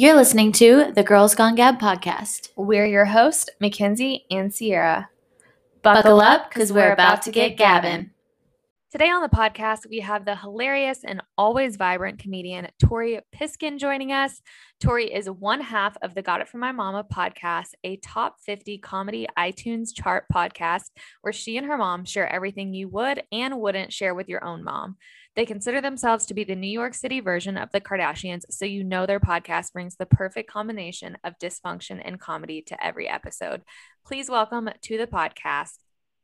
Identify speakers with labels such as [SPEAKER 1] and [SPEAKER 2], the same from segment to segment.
[SPEAKER 1] You're listening to the Girls Gone Gab podcast.
[SPEAKER 2] We're your host, Mackenzie and Sierra.
[SPEAKER 1] Buckle up because we're about to get gabbing.
[SPEAKER 2] Today on the podcast, we have the hilarious and always vibrant comedian Tori Piskin joining us. Tori is one half of the Got It From My Mama podcast, a top 50 comedy iTunes chart podcast where she and her mom share everything you would and wouldn't share with your own mom. They consider themselves to be the New York City version of the Kardashians, so you know their podcast brings the perfect combination of dysfunction and comedy to every episode. Please welcome to the podcast,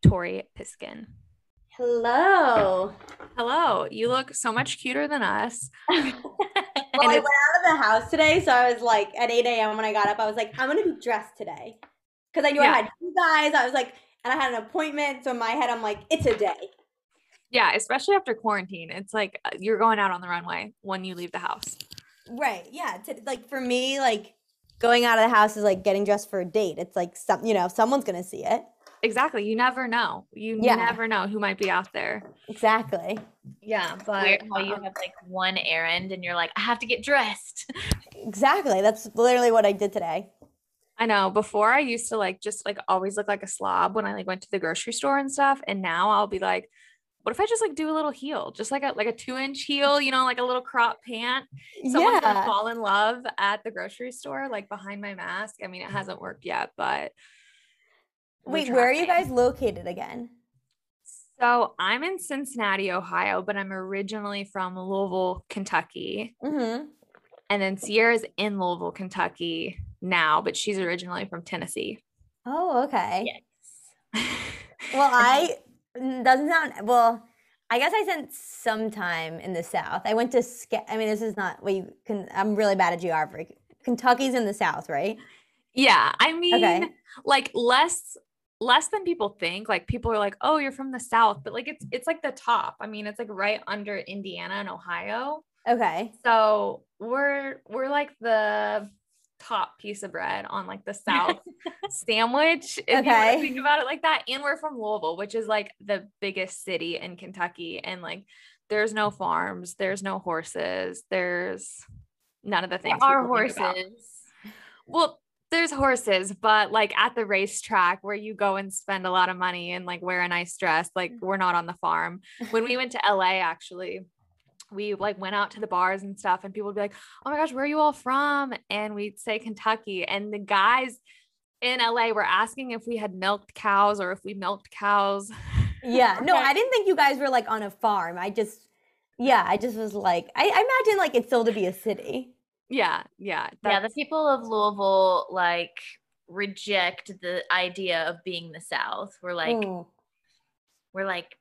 [SPEAKER 2] Tori Piskin.
[SPEAKER 3] Hello.
[SPEAKER 2] Hello. You look so much cuter than us.
[SPEAKER 3] well, I went out of the house today, so I was like at 8 a.m. when I got up, I was like, I'm gonna be dressed today. Because I knew yeah. I had you guys. I was like, and I had an appointment. So in my head, I'm like, it's a day.
[SPEAKER 2] Yeah, especially after quarantine. It's like uh, you're going out on the runway when you leave the house.
[SPEAKER 3] Right. Yeah. To, like for me, like going out of the house is like getting dressed for a date. It's like some, you know, someone's gonna see it.
[SPEAKER 2] Exactly. You never know. You yeah. never know who might be out there.
[SPEAKER 3] Exactly.
[SPEAKER 1] Yeah, but how you have like one errand and you're like, I have to get dressed.
[SPEAKER 3] Exactly. That's literally what I did today.
[SPEAKER 2] I know. Before I used to like just like always look like a slob when I like went to the grocery store and stuff. And now I'll be like, what if I just like do a little heel, just like a like a two inch heel, you know, like a little crop pant? Someone's yeah. gonna fall in love at the grocery store, like behind my mask. I mean, it hasn't worked yet, but
[SPEAKER 3] wait, where are you guys located again?
[SPEAKER 2] So I'm in Cincinnati, Ohio, but I'm originally from Louisville, Kentucky. Mm-hmm. And then Sierra's in Louisville, Kentucky now, but she's originally from Tennessee.
[SPEAKER 3] Oh, okay. Yes. well, I doesn't sound well. I guess I spent some time in the South. I went to. I mean, this is not. You can. I'm really bad at geography. Kentucky's in the South, right?
[SPEAKER 2] Yeah, I mean, okay. like less less than people think. Like people are like, "Oh, you're from the South," but like it's it's like the top. I mean, it's like right under Indiana and Ohio.
[SPEAKER 3] Okay.
[SPEAKER 2] So we're we're like the top piece of bread on like the South sandwich. If okay. you think about it like that. And we're from Louisville, which is like the biggest city in Kentucky. And like there's no farms, there's no horses, there's none of the things.
[SPEAKER 1] There are horses.
[SPEAKER 2] Well, there's horses, but like at the racetrack where you go and spend a lot of money and like wear a nice dress, like mm. we're not on the farm. When we went to LA, actually, we like went out to the bars and stuff and people would be like oh my gosh where are you all from? And we'd say kentucky and the guys in la were asking if we had milked cows or if we milked cows.
[SPEAKER 3] Yeah no i didn't think you guys were like on a farm. I just yeah i just was like i, I imagine like it's still to be a city.
[SPEAKER 2] Yeah yeah
[SPEAKER 1] yeah the people of louisville like reject the idea of being the south. We're like mm. we're like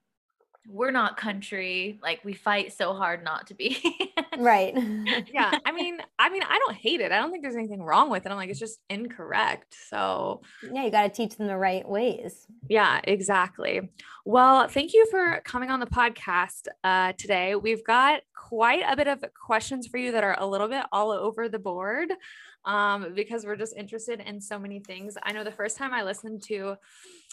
[SPEAKER 1] we're not country like we fight so hard not to be.
[SPEAKER 3] Right.
[SPEAKER 2] Yeah i mean i mean i don't hate it. I don't think there's anything wrong with it. I'm like it's just incorrect. So
[SPEAKER 3] yeah you got to teach them the right ways.
[SPEAKER 2] Yeah exactly. Well thank you for coming on the podcast uh, today. We've got quite a bit of questions for you that are a little bit all over the board um, because we're just interested in so many things. I know the first time i listened to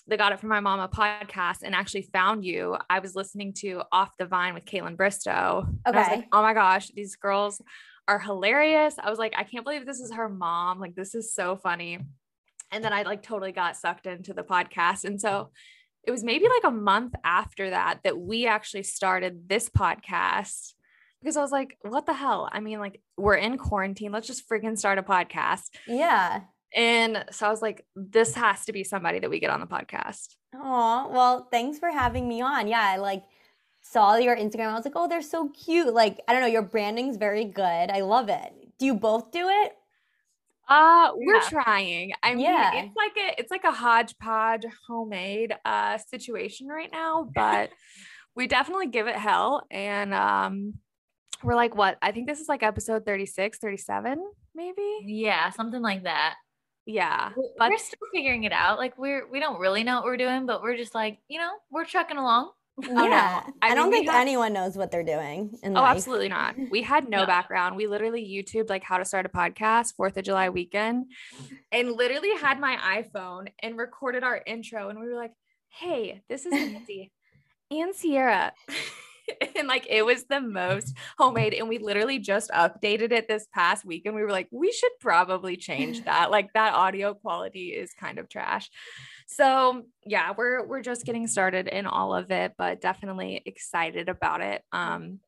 [SPEAKER 2] the Got It From My Mama podcast and actually found you, I was listening to Off the Vine with Kaitlyn Bristowe. Okay. I was like, oh my gosh, these girls are hilarious. I was like, I can't believe this is her mom. Like, this is so funny. And then I like totally got sucked into the podcast. And so it was maybe like a month after that that we actually started this podcast because I was like, what the hell? I mean, like, we're in quarantine. Let's just freaking start a podcast.
[SPEAKER 3] Yeah.
[SPEAKER 2] And so I was like, this has to be somebody that we get on the podcast.
[SPEAKER 3] Oh, well, thanks for having me on. Yeah, I like saw your Instagram. I was like, oh, they're so cute. Like, I don't know, your branding's very good. I love it. Do you both do it?
[SPEAKER 2] Uh, we're yeah. trying. I mean, yeah. it's like a it's like a hodgepodge homemade uh situation right now, but we definitely give it hell. And um we're like what? I think this is like episode 36, 37, maybe.
[SPEAKER 1] Yeah, something like that
[SPEAKER 2] yeah
[SPEAKER 1] but we're still figuring it out like we're we don't really know what we're doing but we're just like you know we're trucking along.
[SPEAKER 3] Oh, yeah. I, I don't think had, anyone knows what they're doing
[SPEAKER 2] oh life. absolutely not. We had no, no. background. We literally youtube like how to start a podcast fourth of july weekend and literally had my iphone and recorded our intro and we were like hey this is nancy and sierra and like it was the most homemade. And we literally just updated it this past week and we were like, we should probably change that. Like that audio quality is kind of trash. So yeah, we're we're just getting started in all of it, but definitely excited about it. Um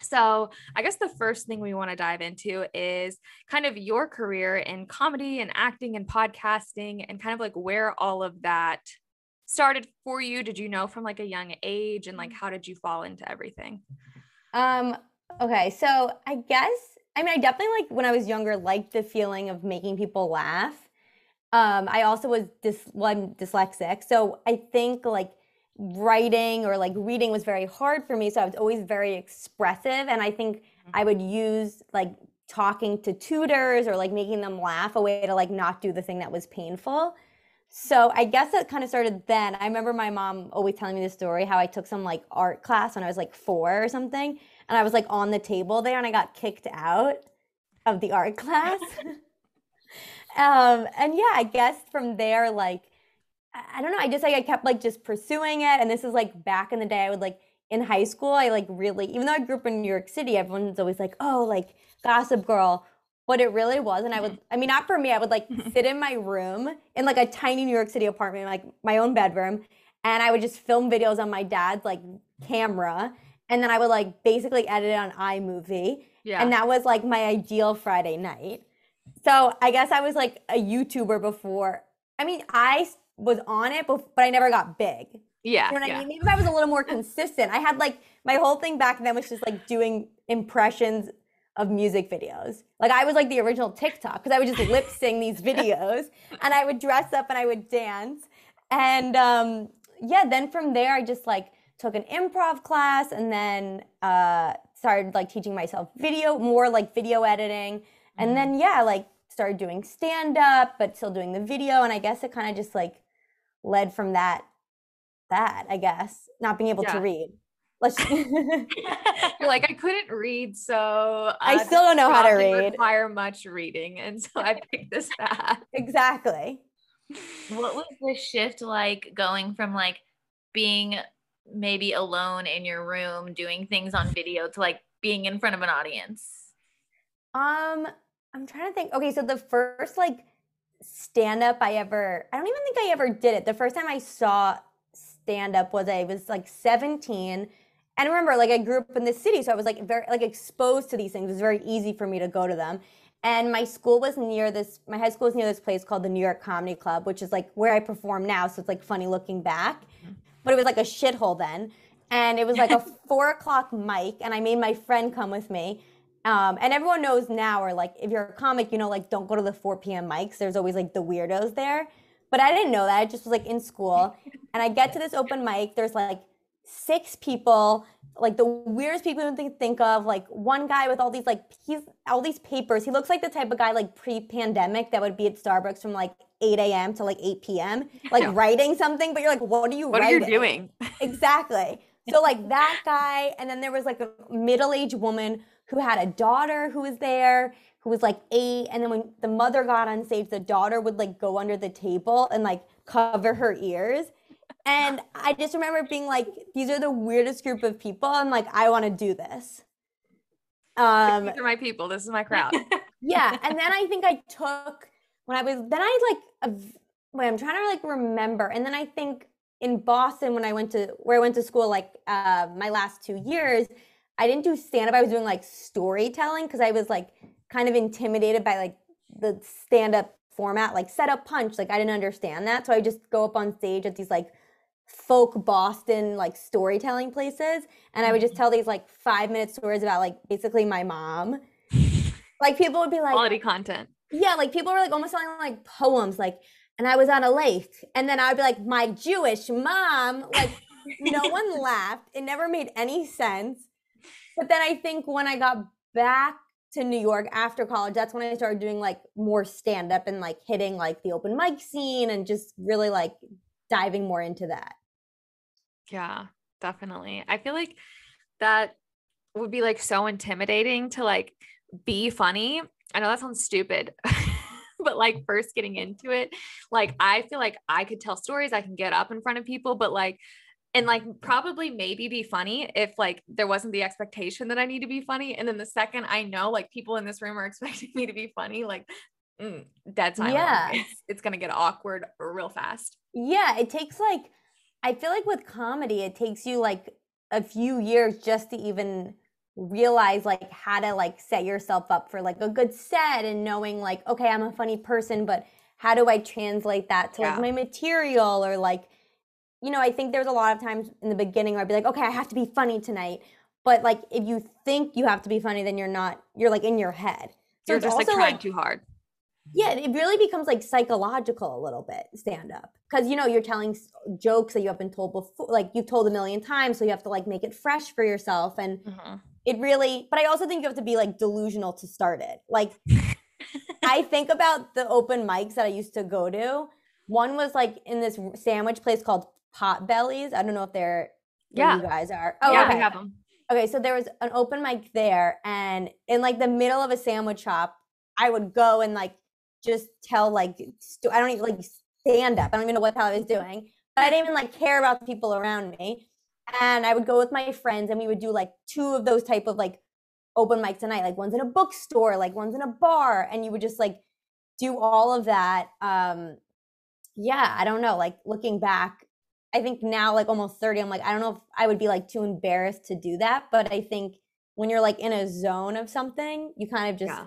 [SPEAKER 2] so, I guess the first thing we want to dive into is kind of your career in comedy and acting and podcasting and kind of like where all of that started for you? Did you know from like a young age and like how did you fall into everything?
[SPEAKER 3] Um okay, so I guess I mean I definitely like when I was younger liked the feeling of making people laugh. Um I also was dys well, I'm dyslexic. So I think like writing or like reading was very hard for me so I was always very expressive and I think mm-hmm. I would use like talking to tutors or like making them laugh a way to like not do the thing that was painful. So I guess it kind of started then. I remember my mom always telling me the story how I took some like art class when I was like four or something, and I was like on the table there, and I got kicked out of the art class. um, and yeah, I guess from there, like I don't know, I just like I kept like just pursuing it, and this is like back in the day. I would like in high school, I like really, even though I grew up in New York City, everyone's always like, oh, like Gossip Girl what it really was. And I would, mm-hmm. I mean, not for me, I would like sit in my room in like a tiny New York City apartment, like my own bedroom. And I would just film videos on my dad's like camera. And then I would like basically edit it on iMovie. Yeah. And that was like my ideal Friday night. So I guess I was like a YouTuber before. I mean, I was on it, but, but I never got big.
[SPEAKER 2] Yeah.
[SPEAKER 3] You know what
[SPEAKER 2] yeah.
[SPEAKER 3] I mean? Maybe if I was a little more consistent. I had like my whole thing back then was just like doing impressions of music videos. Like I was like the original TikTok because I would just lip sing these videos and I would dress up and I would dance. And um, yeah, then from there I just like took an improv class and then uh, started like teaching myself video, more like video editing. And mm-hmm. then yeah, like started doing stand up, but still doing the video. And I guess it kind of just like led from that, that I guess, not being able yeah. to read. Let's.
[SPEAKER 2] You're like I couldn't read, so uh,
[SPEAKER 3] I still don't know how to read.
[SPEAKER 2] Require much reading, and so I picked this path.
[SPEAKER 3] Exactly.
[SPEAKER 1] What was the shift like going from like being maybe alone in your room doing things on video to like being in front of an audience?
[SPEAKER 3] Um, I'm trying to think. Okay, so the first like stand up I ever, I don't even think I ever did it. The first time I saw stand up was I was like 17 and remember, like I grew up in the city, so I was like very like exposed to these things. It was very easy for me to go to them. And my school was near this. My high school was near this place called the New York Comedy Club, which is like where I perform now. So it's like funny looking back, but it was like a shithole then. And it was like a four o'clock mic, and I made my friend come with me. Um, and everyone knows now, or like if you're a comic, you know, like don't go to the 4 p.m. mics. There's always like the weirdos there. But I didn't know that. I just was like in school, and I get to this open mic. There's like six people, like the weirdest people you can think of. Like one guy with all these like he's all these papers. He looks like the type of guy like pre-pandemic that would be at Starbucks from like 8 a.m. to like 8 p.m. like writing something. But you're like, what are you?
[SPEAKER 2] What
[SPEAKER 3] writing?
[SPEAKER 2] are you doing?
[SPEAKER 3] exactly. So like that guy, and then there was like a middle-aged woman who had a daughter who was there who was like eight and then when the mother got on stage the daughter would like go under the table and like cover her ears and I just remember being like, these are the weirdest group of people. I'm like, I want to do this.
[SPEAKER 2] Um, these are my people. This is my crowd.
[SPEAKER 3] yeah. And then I think I took, when I was, then I like, wait, I'm trying to like remember. And then I think in Boston, when I went to, where I went to school, like uh, my last two years, I didn't do stand up. I was doing like storytelling because I was like kind of intimidated by like the stand up format, like set up punch. Like I didn't understand that. So I just go up on stage at these like folk Boston like storytelling places. And I would just mm-hmm. tell these like five minute stories about like basically my mom. Like people would be like
[SPEAKER 2] quality content.
[SPEAKER 3] Yeah, like people were like almost telling like poems, like, and I was on a lake. And then I would be like, my Jewish mom. Like no one laughed. It never made any sense. But then I think when I got back to New York after college, that's when I started doing like more stand up and like hitting like the open mic scene and just really like diving more into that.
[SPEAKER 2] Yeah, definitely. I feel like that would be like so intimidating to like be funny. I know that sounds stupid. but like first getting into it, like I feel like I could tell stories, I can get up in front of people, but like and like probably maybe be funny if like there wasn't the expectation that I need to be funny. And then the second I know like people in this room are expecting me to be funny, like mm, dead time. Yeah. It's, it's going to get awkward real fast.
[SPEAKER 3] Yeah. It takes like, I feel like with comedy, it takes you like a few years just to even realize like how to like set yourself up for like a good set and knowing like, okay, I'm a funny person, but how do I translate that to yeah. like my material or like, you know, I think there's a lot of times in the beginning where I'd be like, okay, I have to be funny tonight. But like if you think you have to be funny, then you're not, you're like in your head.
[SPEAKER 2] So you're just like trying like, too hard.
[SPEAKER 3] Yeah, it really becomes like psychological a little bit, stand up. Because you know, you're telling jokes that you have been told before, like you've told a million times, so you have to like make it fresh for yourself. And mm-hmm. it really, but I also think you have to be like delusional to start it. Like, I think about the open mics that I used to go to. One was like in this sandwich place called Potbellies. I don't know if they're yeah. you guys are.
[SPEAKER 2] Oh, yeah, okay. we have them.
[SPEAKER 3] Okay, so there was an open mic there, and in like the middle of a sandwich shop, I would go and like just tell like st- I don't even like stand up. I don't even know what the hell I was doing, but I didn't even like care about the people around me. And I would go with my friends, and we would do like two of those type of like open mics a night. Like one's in a bookstore, like one's in a bar, and you would just like do all of that. Um, yeah, I don't know. Like looking back, I think now, like almost 30, I'm like, I don't know if I would be like too embarrassed to do that. But I think when you're like in a zone of something, you kind of just yeah.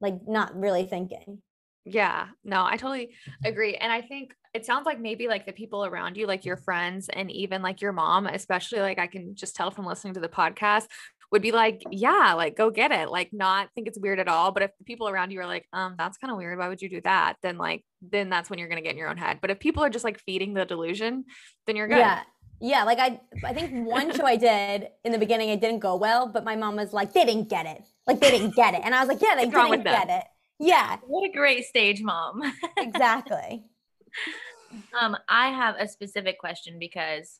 [SPEAKER 3] like not really thinking.
[SPEAKER 2] Yeah, no, I totally agree. And I think it sounds like maybe like the people around you, like your friends and even like your mom, especially like I can just tell from listening to the podcast, would be like, yeah, like go get it. Like not think it's weird at all. But if the people around you are like, um, that's kind of weird. Why would you do that? Then like, then that's when you're gonna get in your own head. But if people are just like feeding the delusion, then you're good.
[SPEAKER 3] Yeah. Yeah, like I I think one show I did in the beginning it didn't go well, but my mom was like, they didn't get it. Like they didn't get it. And I was like, yeah, they What's didn't get it. Yeah.
[SPEAKER 1] What a great stage mom.
[SPEAKER 3] exactly.
[SPEAKER 1] Um, I have a specific question because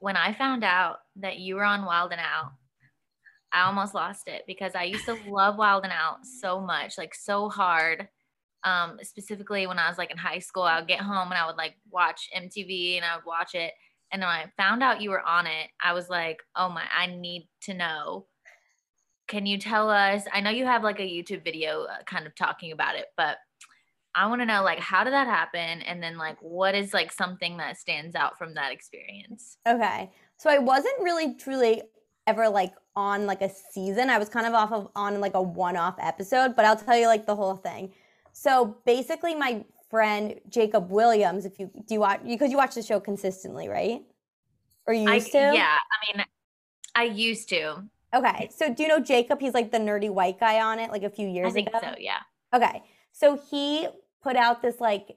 [SPEAKER 1] when I found out that you were on Wild N Out, I almost lost it because I used to love Wild N Out so much, like so hard. Um, specifically when I was like in high school, I would get home and I would like watch MTV and I would watch it. And when I found out you were on it, I was like, oh my, I need to know. Can you tell us? I know you have like a YouTube video uh, kind of talking about it, but I want to know like how did that happen and then like what is like something that stands out from that experience?
[SPEAKER 3] Okay. So I wasn't really truly ever like on like a season. I was kind of off of on like a one-off episode, but I'll tell you like the whole thing. So basically my friend Jacob Williams, if you do you watch because you watch the show consistently, right? Or you used
[SPEAKER 1] I,
[SPEAKER 3] to?
[SPEAKER 1] Yeah, I mean I used to.
[SPEAKER 3] Okay. So do you know Jacob? He's like the nerdy white guy on it like a few years
[SPEAKER 1] I think
[SPEAKER 3] ago.
[SPEAKER 1] So, yeah.
[SPEAKER 3] Okay. So he put out this like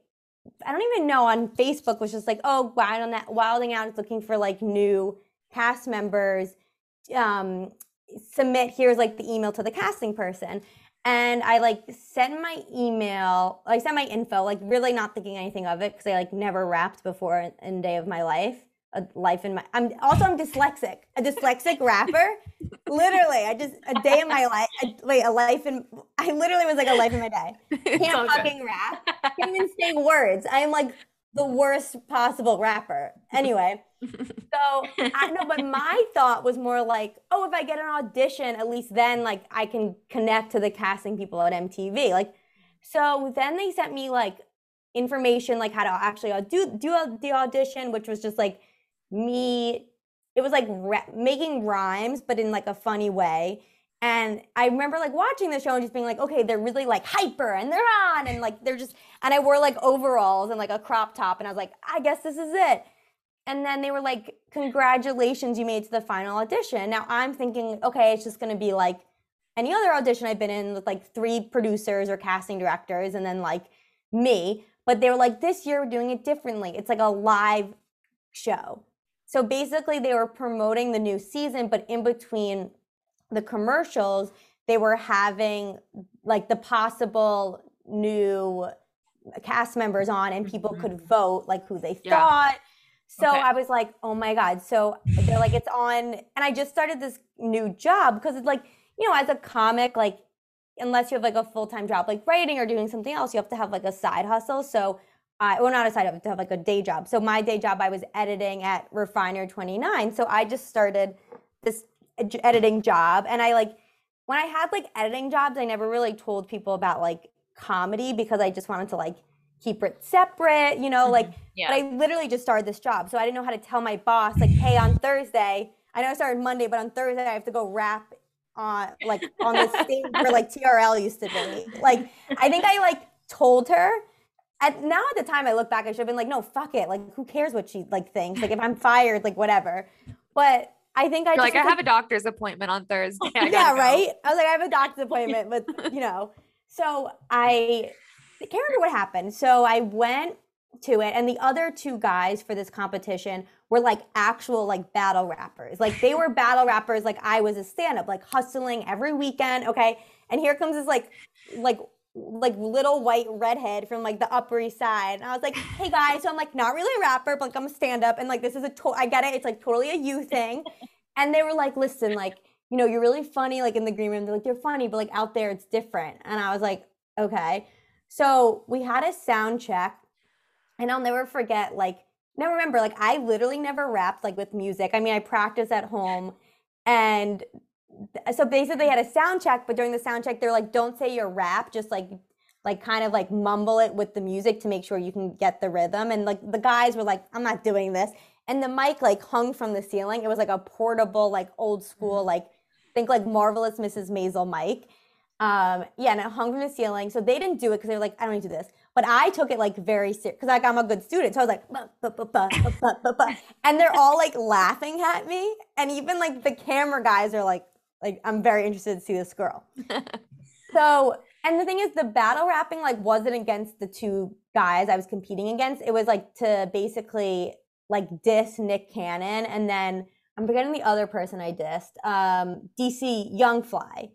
[SPEAKER 3] I don't even know on Facebook was just like, oh, wild on that Wilding Out is looking for like new cast members um, submit here's like the email to the casting person. And i like sent my email i sent my info like really not thinking anything of it because i like never rapped before in a day of my life a life in my i'm also i'm dyslexic a dyslexic rapper. Literally i just a day in my life I, wait a life in i literally was like a life in my day. Can't fucking good. rap. Can't even say words. I'm like the worst possible rapper anyway so I know, but my thought was more like, oh, if I get an audition, at least then like I can connect to the casting people at MTV. Like, so then they sent me like information like how to actually do do the audition, which was just like me. It was like re- making rhymes, but in like a funny way. And I remember like watching the show and just being like, okay, they're really like hyper and they're on and like they're just and I wore like overalls and like a crop top and I was like, I guess this is it. And then they were like, Congratulations, you made to the final audition. Now I'm thinking, okay, it's just gonna be like any other audition I've been in with like three producers or casting directors and then like me. But they were like, This year we're doing it differently. It's like a live show. So basically, they were promoting the new season, but in between the commercials, they were having like the possible new cast members on and people mm-hmm. could vote like who they yeah. thought so okay. I was like, oh my God. So they're like, it's on. And I just started this new job because it's like, you know, as a comic, like, unless you have like a full time job, like writing or doing something else, you have to have like a side hustle. So I well not a side job to have like a day job. So my day job I was editing at Refinery29. So I just started this editing job and I like when I had like editing jobs, I never really told people about like comedy because I just wanted to like keep it separate, you know, mm-hmm. like yeah. but I literally just started this job. So I didn't know how to tell my boss like, "Hey, on Thursday, I know I started Monday, but on Thursday I have to go rap on like on the stage where like TRL used to be." Like I think I like told her at now at the time I look back, I should have been like, no, fuck it. Like, who cares what she like thinks? Like, if I'm fired, like whatever. But I think I just.
[SPEAKER 2] like I have a doctor's appointment on Thursday.
[SPEAKER 3] yeah, right. I was like, I have a doctor's appointment, but you know. So I, I can't remember what happened. So I went to it, and the other two guys for this competition were like actual like battle rappers. Like they were battle rappers. Like I was a stand up, like hustling every weekend. Okay, and here comes this like like like little white redhead from like the Upper East Side. And I was like, hey guys, so I'm like not really a rapper, but like I'm a stand up and like this is a to- I get it, it's like totally a you thing. and they were like, listen, like, you know, you're really funny, like in the green room. They're like, you're funny, but like out there it's different. And I was like, okay. So we had a sound check, and I'll never forget, like, now remember, like I literally never rapped like with music. I mean, I practice at home and so basically they had a sound check, but during the sound check, they're like, don't say your rap, just like like kind of like mumble it with the music to make sure you can get the rhythm. And like the guys were like, I'm not doing this. And the mic like hung from the ceiling. It was like a portable, like old school, mm-hmm. like think like marvelous Mrs. Maisel mic. Um, yeah, and it hung from the ceiling. So they didn't do it because they were like, I don't need to do this. But I took it like very serious because like I'm a good student. So I was like, bah, bah, bah, and they're all like laughing at me. And even like the camera guys are like, like I'm very interested to see this girl. so, and the thing is, the battle rapping like wasn't against the two guys I was competing against. It was like to basically like diss Nick Cannon, and then I'm forgetting the other person I dissed, um, DC Young Fly,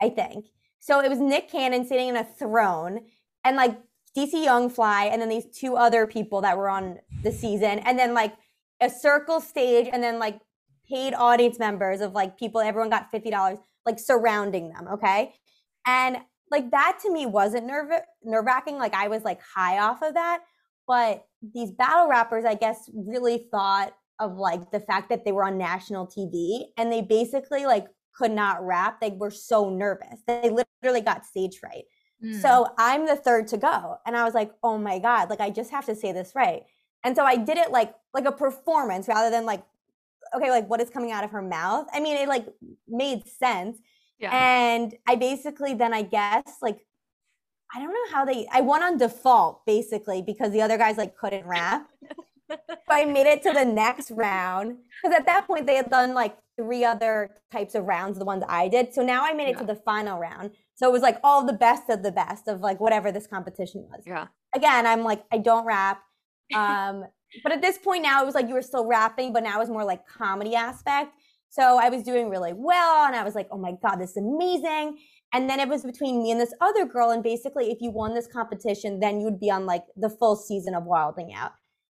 [SPEAKER 3] I think. So it was Nick Cannon sitting in a throne, and like DC Young Fly, and then these two other people that were on the season, and then like a circle stage, and then like paid audience members of like people, everyone got $50, like surrounding them. Okay. And like that to me wasn't nerve nerve wracking. Like I was like high off of that. But these battle rappers, I guess, really thought of like the fact that they were on national TV and they basically like could not rap. They were so nervous. They literally got stage fright. Mm. So I'm the third to go. And I was like, oh my God, like I just have to say this right. And so I did it like like a performance rather than like okay, like what is coming out of her mouth? I mean, it like made sense. Yeah. And I basically then I guess like I don't know how they I won on default basically because the other guys like couldn't rap. but I made it to the next round because at that point they had done like three other types of rounds, the ones I did. So now I made it yeah. to the final round. So it was like all the best of the best of like whatever this competition was.
[SPEAKER 2] Yeah.
[SPEAKER 3] Again, I'm like I don't rap. Um but at this point now it was like you were still rapping, but now it was more like comedy aspect. So I was doing really well and I was like, oh my God, this is amazing. And then it was between me and this other girl. And basically, if you won this competition, then you'd be on like the full season of Wilding Out.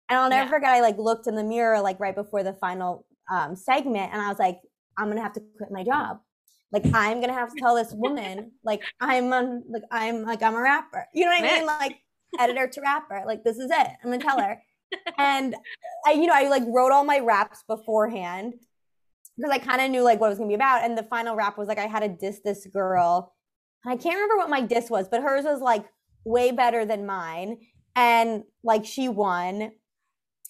[SPEAKER 3] And I'll never yeah. forget, I like looked in the mirror like right before the final um, segment and I was like, I'm gonna have to quit my job. Like I'm gonna have to tell this woman, like I'm on, like I'm like I'm a rapper. You know what I mean? Like editor to rapper. Like this is it. I'm gonna tell her and I, you know, I like wrote all my raps beforehand because I kind of knew like what it was gonna be about. And the final rap was like I had to diss this girl. I can't remember what my diss was, but hers was like way better than mine. And like she won.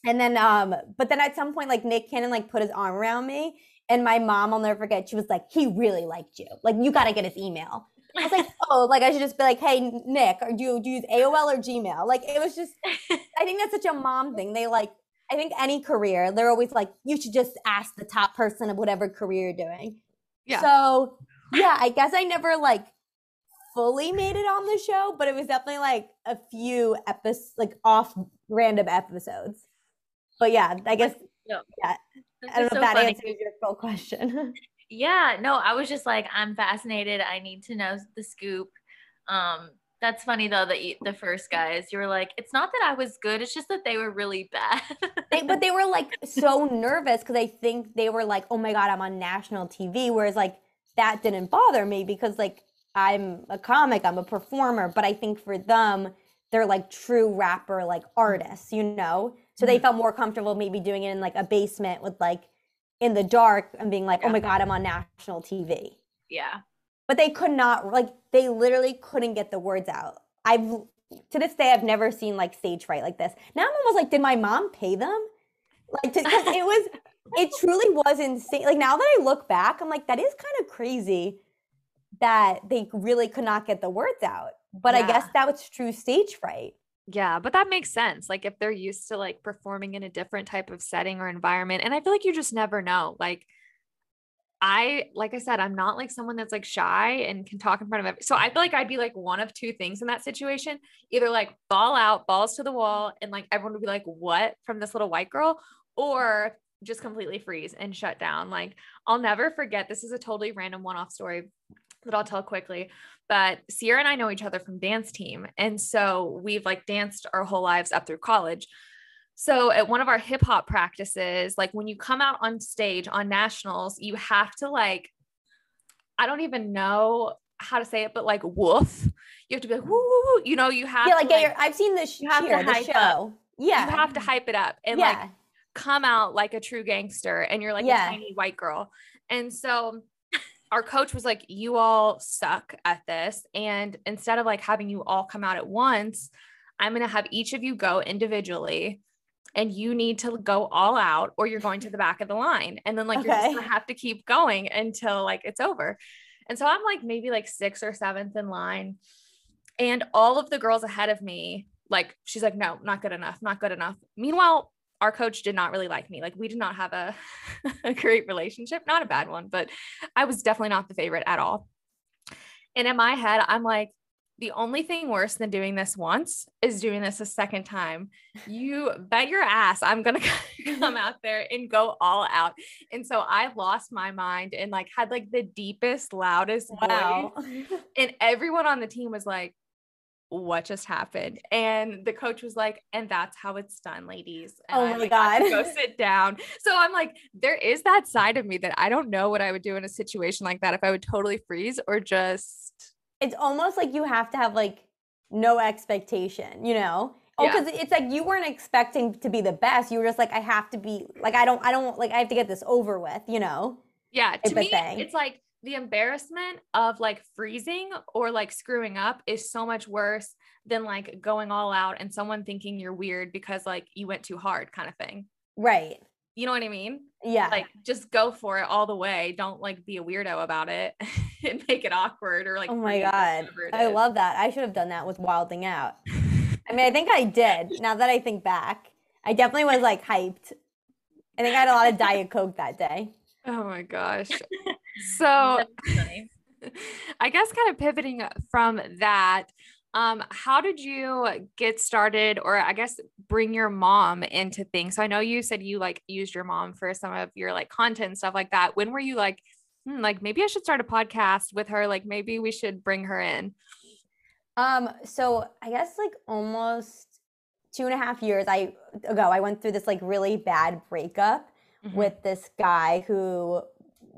[SPEAKER 3] And then um, but then at some point, like Nick Cannon like put his arm around me. And my mom, I'll never forget, she was like, he really liked you. Like, you got to get his email. I was like, oh, like I should just be like, hey, Nick, or do you, do you use AOL or Gmail? Like it was just, I think that's such a mom thing. They like, I think any career, they're always like, you should just ask the top person of whatever career you're doing. Yeah. So yeah, I guess I never like fully made it on the show, but it was definitely like a few episodes, like off random episodes. But yeah, I guess yeah. I don't know so if that funny. answers your full question.
[SPEAKER 1] yeah, no, I was just like, I'm fascinated. I need to know the scoop. Um, that's funny though that you, the first guys, you were like, it's not that I was good, it's just that they were really bad.
[SPEAKER 3] they, but they were like so nervous because I think they were like, oh my god, I'm on national TV. Whereas like that didn't bother me because like I'm a comic, I'm a performer. But I think for them, they're like true rapper like artists, you know? So they mm-hmm. felt more comfortable maybe doing it in like a basement with like in the dark and being like, yeah. oh my God, I'm on national TV.
[SPEAKER 1] Yeah.
[SPEAKER 3] But they could not, like, they literally couldn't get the words out. I've, to this day, I've never seen like stage fright like this. Now I'm almost like, did my mom pay them? Like, because it was, it truly was insane. Like, now that I look back, I'm like, that is kind of crazy that they really could not get the words out. But yeah. I guess that was true stage fright.
[SPEAKER 2] Yeah, but that makes sense. Like if they're used to like performing in a different type of setting or environment. And I feel like you just never know. Like I, like I said, I'm not like someone that's like shy and can talk in front of every. So I feel like I'd be like one of two things in that situation either like ball out, balls to the wall, and like everyone would be like, what from this little white girl, or just completely freeze and shut down. Like I'll never forget. This is a totally random one off story that I'll tell quickly. But Sierra and I know each other from dance team. And so we've like danced our whole lives up through college. So at one of our hip hop practices, like when you come out on stage on nationals, you have to like, I don't even know how to say it, but like woof. You have to be like, woo, woo, woo. You know, you have
[SPEAKER 3] yeah, like, to, like your, I've seen this. You have cheer, to hype show. Up.
[SPEAKER 2] Yeah, you have to hype it up and yeah. like come out like a true gangster, and you're like yeah. a tiny white girl. And so our coach was like, you all suck at this. And instead of like having you all come out at once, I'm going to have each of you go individually and you need to go all out or you're going to the back of the line. And then like okay. you're just going to have to keep going until like it's over. And so I'm like maybe like sixth or seventh in line. And all of the girls ahead of me, like, she's like, no, not good enough, not good enough. Meanwhile, our coach did not really like me. Like we did not have a, a great relationship, not a bad one, but I was definitely not the favorite at all. And in my head, I'm like, the only thing worse than doing this once is doing this a second time. You bet your ass I'm going to come out there and go all out. And so I lost my mind and like had like the deepest, loudest wow. voice. and everyone on the team was like, what just happened? And the coach was like, and that's how it's done, ladies. And
[SPEAKER 3] oh my like, God.
[SPEAKER 2] Go sit down. So I'm like, there is that side of me that I don't know what I would do in a situation like that if I would totally freeze or just.
[SPEAKER 3] It's almost like you have to have like no expectation, you know? Oh, because yeah. it's like you weren't expecting to be the best. You were just like, I have to be like, I don't, I don't like, I have to get this over with, you know?
[SPEAKER 2] Yeah. To me, it's like the embarrassment of like freezing or like screwing up is so much worse than like going all out and someone thinking you're weird because like you went too hard kind of thing.
[SPEAKER 3] Right.
[SPEAKER 2] You know what I mean?
[SPEAKER 3] Yeah.
[SPEAKER 2] Like just go for it all the way. Don't like be a weirdo about it and make it awkward or like
[SPEAKER 3] Oh my god. I love that. I should have done that with wilding out. I mean, I think I did. Now that I think back, I definitely was like hyped. I think I had a lot of diet coke that day.
[SPEAKER 2] Oh my gosh. So I guess kind of pivoting from that, um, how did you get started or I guess bring your mom into things? So I know you said you like used your mom for some of your like content and stuff like that. When were you like, hmm, like maybe I should start a podcast with her? Like maybe we should bring her in.
[SPEAKER 3] Um, so I guess like almost two and a half years I ago, I went through this like really bad breakup mm-hmm. with this guy who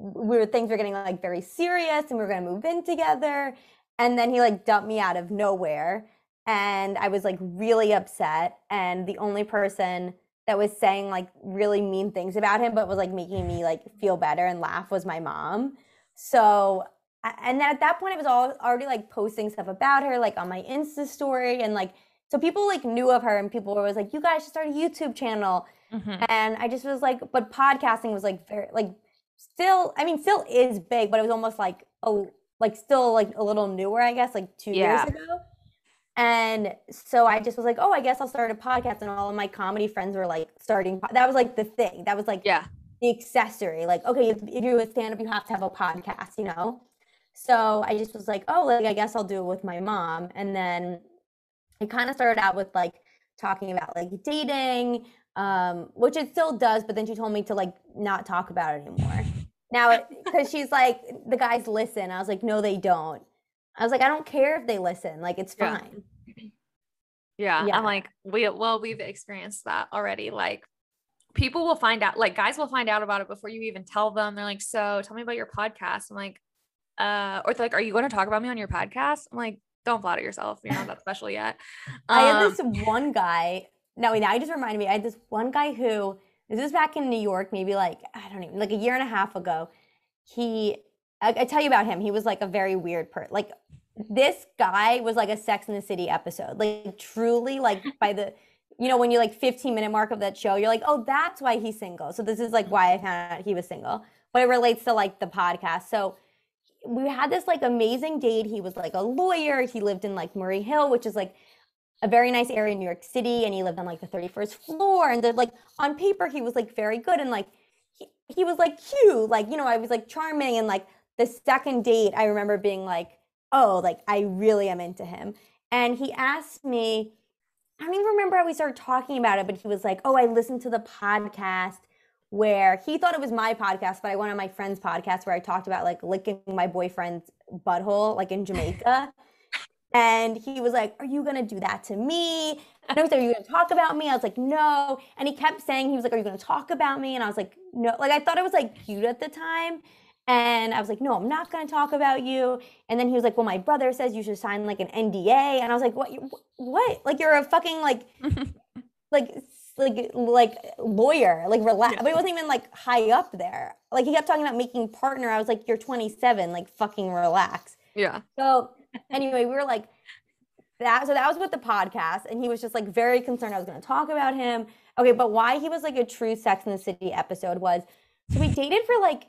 [SPEAKER 3] we were things were getting like very serious and we were going to move in together and then he like dumped me out of nowhere and i was like really upset and the only person that was saying like really mean things about him but was like making me like feel better and laugh was my mom so and then at that point i was all already like posting stuff about her like on my insta story and like so people like knew of her and people were always like you guys should start a youtube channel mm-hmm. and i just was like but podcasting was like very like still, I mean, still is big, but it was almost like a like still like a little newer, I guess, like two yeah. years ago. And so I just was like, oh, I guess I'll start a podcast. And all of my comedy friends were like starting. That was like the thing. That was like
[SPEAKER 2] yeah
[SPEAKER 3] the accessory. Like, okay, if, if you're a stand up, you have to have a podcast, you know? So I just was like, oh, like I guess I'll do it with my mom. And then it kind of started out with like talking about like dating, um, which it still does, but then she told me to like not talk about it anymore. Now, because she's like, the guys listen. I was like, no, they don't. I was like, I don't care if they listen. Like, it's fine.
[SPEAKER 2] Yeah. yeah. I'm like, we, well, we've experienced that already. Like, people will find out, like, guys will find out about it before you even tell them. They're like, so tell me about your podcast. I'm like, uh, or they're like, are you going to talk about me on your podcast? I'm like, don't flatter yourself. You're not that special yet.
[SPEAKER 3] Um, I had this um, one guy. No, now I just reminded me. I had this one guy who this was back in New York, maybe like I don't even like a year and a half ago. He, I, I tell you about him. He was like a very weird person. Like this guy was like a Sex in the City episode. Like truly, like by the you know, when you like 15 minute mark of that show, you're like, oh, that's why he's single. So this is like why I found out he was single. But it relates to like the podcast. So we had this like amazing date. He was like a lawyer. He lived in like Murray Hill, which is like a very nice area in New York City. And he lived on like the 31st floor. And the, like on paper, he was like very good. And like he, he was like cute. Like, you know, I was like charming. And like the second date, I remember being like, oh, like I really am into him. And he asked me, I don't even remember how we started talking about it, but he was like, oh, I listened to the podcast where he thought it was my podcast, but I went on my friend's podcast where I talked about like licking my boyfriend's butthole, like in Jamaica. And he was like, Are you gonna do that to me? And I was like, Are you gonna talk about me? I was like, No. And he kept saying, He was like, Are you gonna talk about me? And I was like, No. Like, I thought it was like cute at the time. And I was like, No, I'm not gonna talk about you. And then he was like, Well, my brother says you should sign like an NDA. And I was like, What? What? Like, you're a fucking like, like like like lawyer, like relax. Yeah. But it wasn't even like high up there. Like he kept talking about making partner. I was like, you're 27, like fucking relax.
[SPEAKER 2] Yeah.
[SPEAKER 3] So anyway, we were like that. So that was with the podcast, and he was just like very concerned I was going to talk about him. Okay, but why he was like a true Sex in the City episode was so we dated for like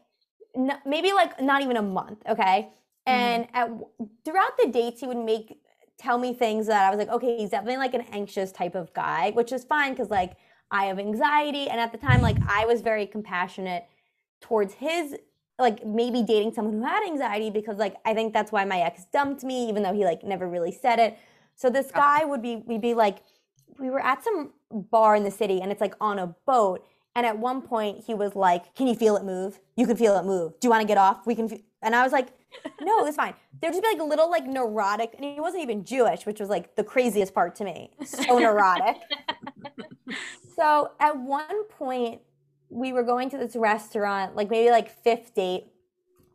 [SPEAKER 3] n- maybe like not even a month. Okay. Mm-hmm. And mm-hmm. at, throughout the dates, he would make tell me things that I was like, okay, he's definitely like an anxious type of guy, which is fine because like I have anxiety. And at the time, like I was very compassionate towards his like maybe dating someone who had anxiety because like I think that's why my ex dumped me, even though he like never really said it. So this guy would be we'd be like, we were at some bar in the city and it's like on a boat. And at one point he was like, Can you feel it move? You can feel it move. Do you want to get off? We can. F-. And I was like, no, it's fine. There'd just be like a little like neurotic, and he wasn't even Jewish, which was like the craziest part to me. So neurotic. so at one point, we were going to this restaurant, like maybe like fifth date.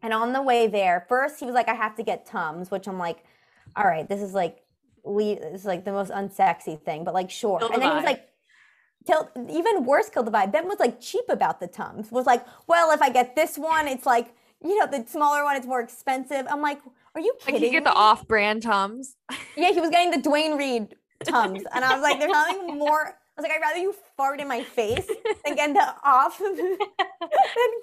[SPEAKER 3] And on the way there, first he was like, I have to get Tums, which I'm like, all right, this is like, this is like the most unsexy thing, but like, sure. and then he was like, Till, even worse kill the vibe. Ben was like cheap about the Tums. Was like, well, if I get this one, it's like you know, the smaller one, it's more expensive. I'm like, are you kidding? Like
[SPEAKER 2] you get the off-brand Tums.
[SPEAKER 3] yeah, he was getting the Duane Reade Tums, and I was like, there's nothing more. I was like, I'd rather you fart in my face than get the off than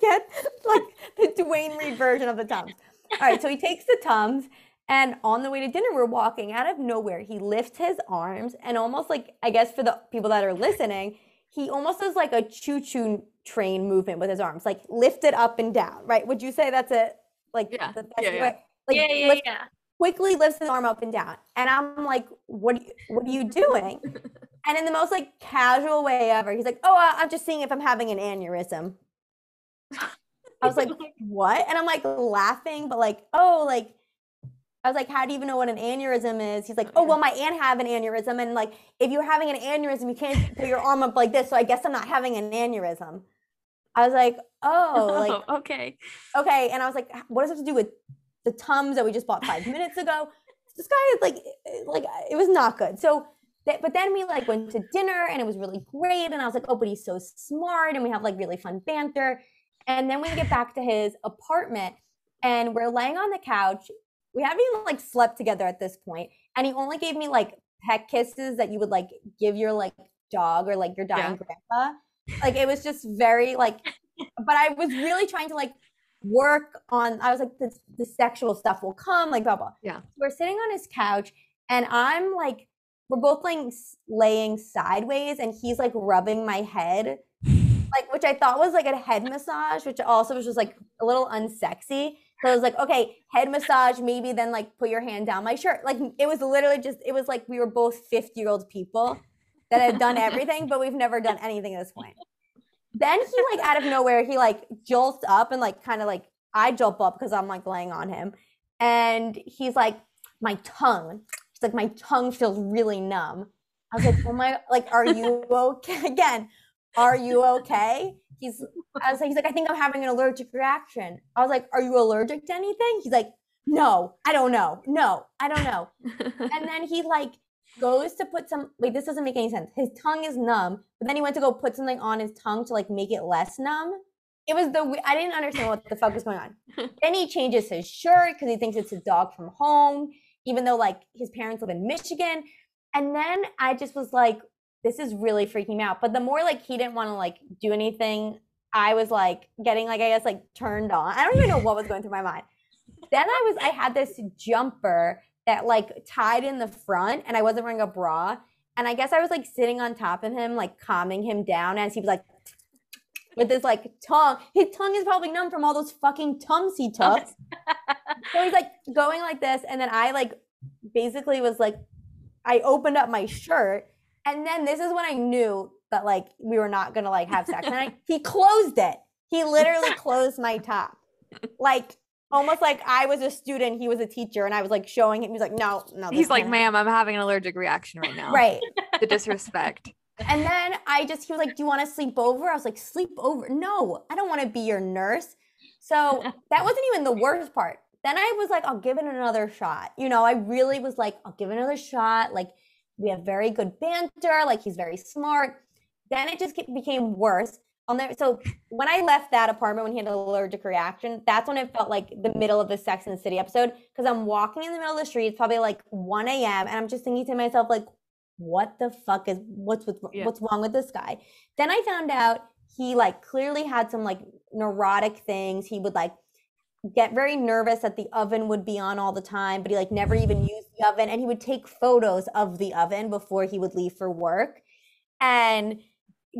[SPEAKER 3] get like the Duane Reade version of the Tums. All right, so he takes the Tums, and on the way to dinner, we're walking out of nowhere. He lifts his arms, and almost like I guess for the people that are listening, he almost does like a choo choo train movement with his arms, like lifted up and down, right? Would you say that's a Like
[SPEAKER 2] yeah.
[SPEAKER 3] the
[SPEAKER 2] best yeah,
[SPEAKER 3] yeah. way? Like
[SPEAKER 1] yeah, yeah, lift, yeah.
[SPEAKER 3] Quickly lifts his arm up and down, and I'm like, "What? You, what are you doing?" and in the most like casual way ever, he's like, "Oh, I'm just seeing if I'm having an aneurysm." I was like, "What?" And I'm like laughing, but like, "Oh, like." I was like, how do you even know what an aneurysm is? He's like, oh, oh well, my aunt had an aneurysm. And like, if you're having an aneurysm, you can't put your arm up like this. So I guess I'm not having an aneurysm. I was like, oh, like
[SPEAKER 2] oh, okay,
[SPEAKER 3] okay. And I was like, what does it have to do with the tums that we just bought five minutes ago? This guy is like, eh, like it was not good. So, but then we like went to dinner and it was really great. And I was like, oh, but he's so smart, and we have like really fun banter. And then we get back to his apartment, and we're laying on the couch. We haven't even like slept together at this point, and he only gave me like peck kisses that you would like give your like dog or like your dying yeah. grandpa like it was just very like, but I was really trying to like work on. I was like, the, the sexual stuff will come, like blah blah.
[SPEAKER 2] Yeah.
[SPEAKER 3] So we're sitting on his couch, and I'm like, we're both laying laying sideways, and he's like rubbing my head, like which I thought was like a head massage, which also was just like a little unsexy. So I was like, okay, head massage, maybe then like put your hand down my shirt. Like it was literally just, it was like we were both 50 year old people that had done everything, but we've never done anything at this point. Then he like out of nowhere, he like jolts up and like kind of like I jolt up because I'm like laying on him. And he's like, my tongue. He's like, my tongue feels really numb. I was like, oh my, like, are you okay? Again, are you okay? He's, I was like, he's like, I think I'm having an allergic reaction. I was like, are you allergic to anything? He's like, no, I don't know. No, I don't know. and then he like goes to put some wait, this doesn't make any sense. His tongue is numb, but then he went to go put something on his tongue to like make it less numb. It was the I didn't understand what the fuck was going on. then he changes his shirt because he thinks it's his dog from home, even though like his parents live in Michigan. And then I just was like, this is really freaking me out. But the more like he didn't want to like do anything, I was like getting like I guess like turned on. I don't even know what was going through my mind. Then I was I had this jumper that like tied in the front and I wasn't wearing a bra. And I guess I was like sitting on top of him, like calming him down as he was like with his like tongue. His tongue is probably numb from all those fucking tums he oh, took. so he's like going like this. And then I like basically was like, I opened up my shirt. And then this is when I knew that like we were not gonna like have sex. And I, he closed it. He literally closed my top. Like almost like I was a student, he was a teacher, and I was like showing him. He's like, no, no.
[SPEAKER 2] He's like, ma'am, I'm having an allergic reaction right now.
[SPEAKER 3] Right.
[SPEAKER 2] the disrespect.
[SPEAKER 3] And then I just, he was like, do you want to sleep over? I was like, sleep over? No, I don't want to be your nurse. So that wasn't even the worst part. Then I was like, I'll give it another shot. You know, I really was like, I'll give it another shot. Like, we have very good banter. Like, he's very smart. Then it just became worse. I'll never. So when I left that apartment when he had an allergic reaction, that's when it felt like the middle of the Sex and the City episode because I'm walking in the middle of the street. It's probably like 1 a.m. and I'm just thinking to myself like, what the fuck is what's with yeah. what's wrong with this guy? Then I found out he like clearly had some like neurotic things. He would like get very nervous that the oven would be on all the time, but he like never even mm. used the oven and he would take photos of the oven before he would leave for work. And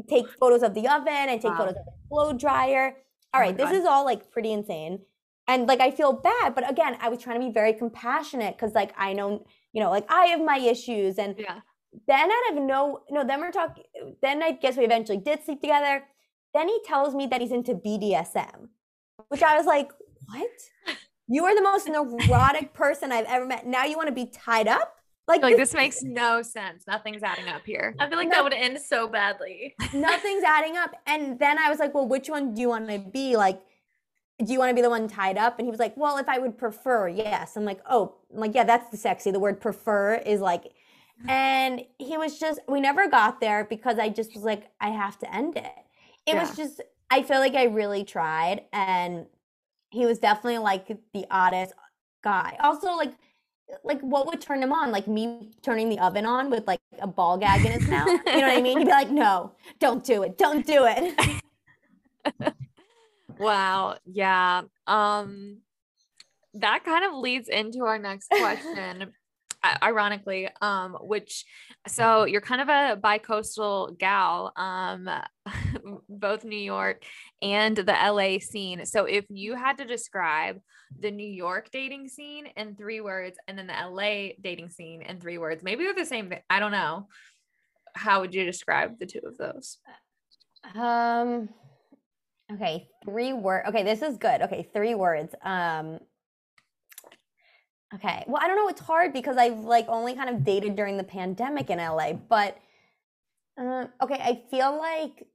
[SPEAKER 3] take photos of the oven and take wow. photos of the blow dryer. All right, oh this is all like pretty insane. And like I feel bad, but again, I was trying to be very compassionate because like I know, you know, like I have my issues. And yeah. then out of no no, then we're talking then I guess we eventually did sleep together. Then he tells me that he's into BDSM, which I was like, What? You are the most neurotic person I've ever met. Now you want to be tied up?
[SPEAKER 2] Like, like this, this, makes no sense. Nothing's adding up here.
[SPEAKER 1] I feel like no, that would end so badly.
[SPEAKER 3] nothing's adding up. And then I was like, well, which one do you want to be? Like, do you want to be the one tied up? And he was like, well, if I would prefer, yes. I'm like, oh, I'm like, yeah, that's the sexy. The word prefer is like, and he was just, we never got there because I just was like, I have to end it. It yeah. was just, I feel like I really tried. And he was definitely like the oddest guy. Also, like, like what would turn him on? Like me turning the oven on with like a ball gag in his mouth. You know what I mean? He'd be like, "No, don't do it. Don't do it."
[SPEAKER 2] wow. Yeah. Um that kind of leads into our next question ironically um which so you're kind of a bi-coastal gal um both new york and the la scene. So if you had to describe the new york dating scene in three words and then the la dating scene in three words maybe they're the same thing i don't know. How would you describe the two of those?
[SPEAKER 3] Um okay three word okay this is good. Okay three words. Um Okay. Well, I don't know. It's hard because I've like only kind of dated during the pandemic in LA, but uh, okay. I feel like.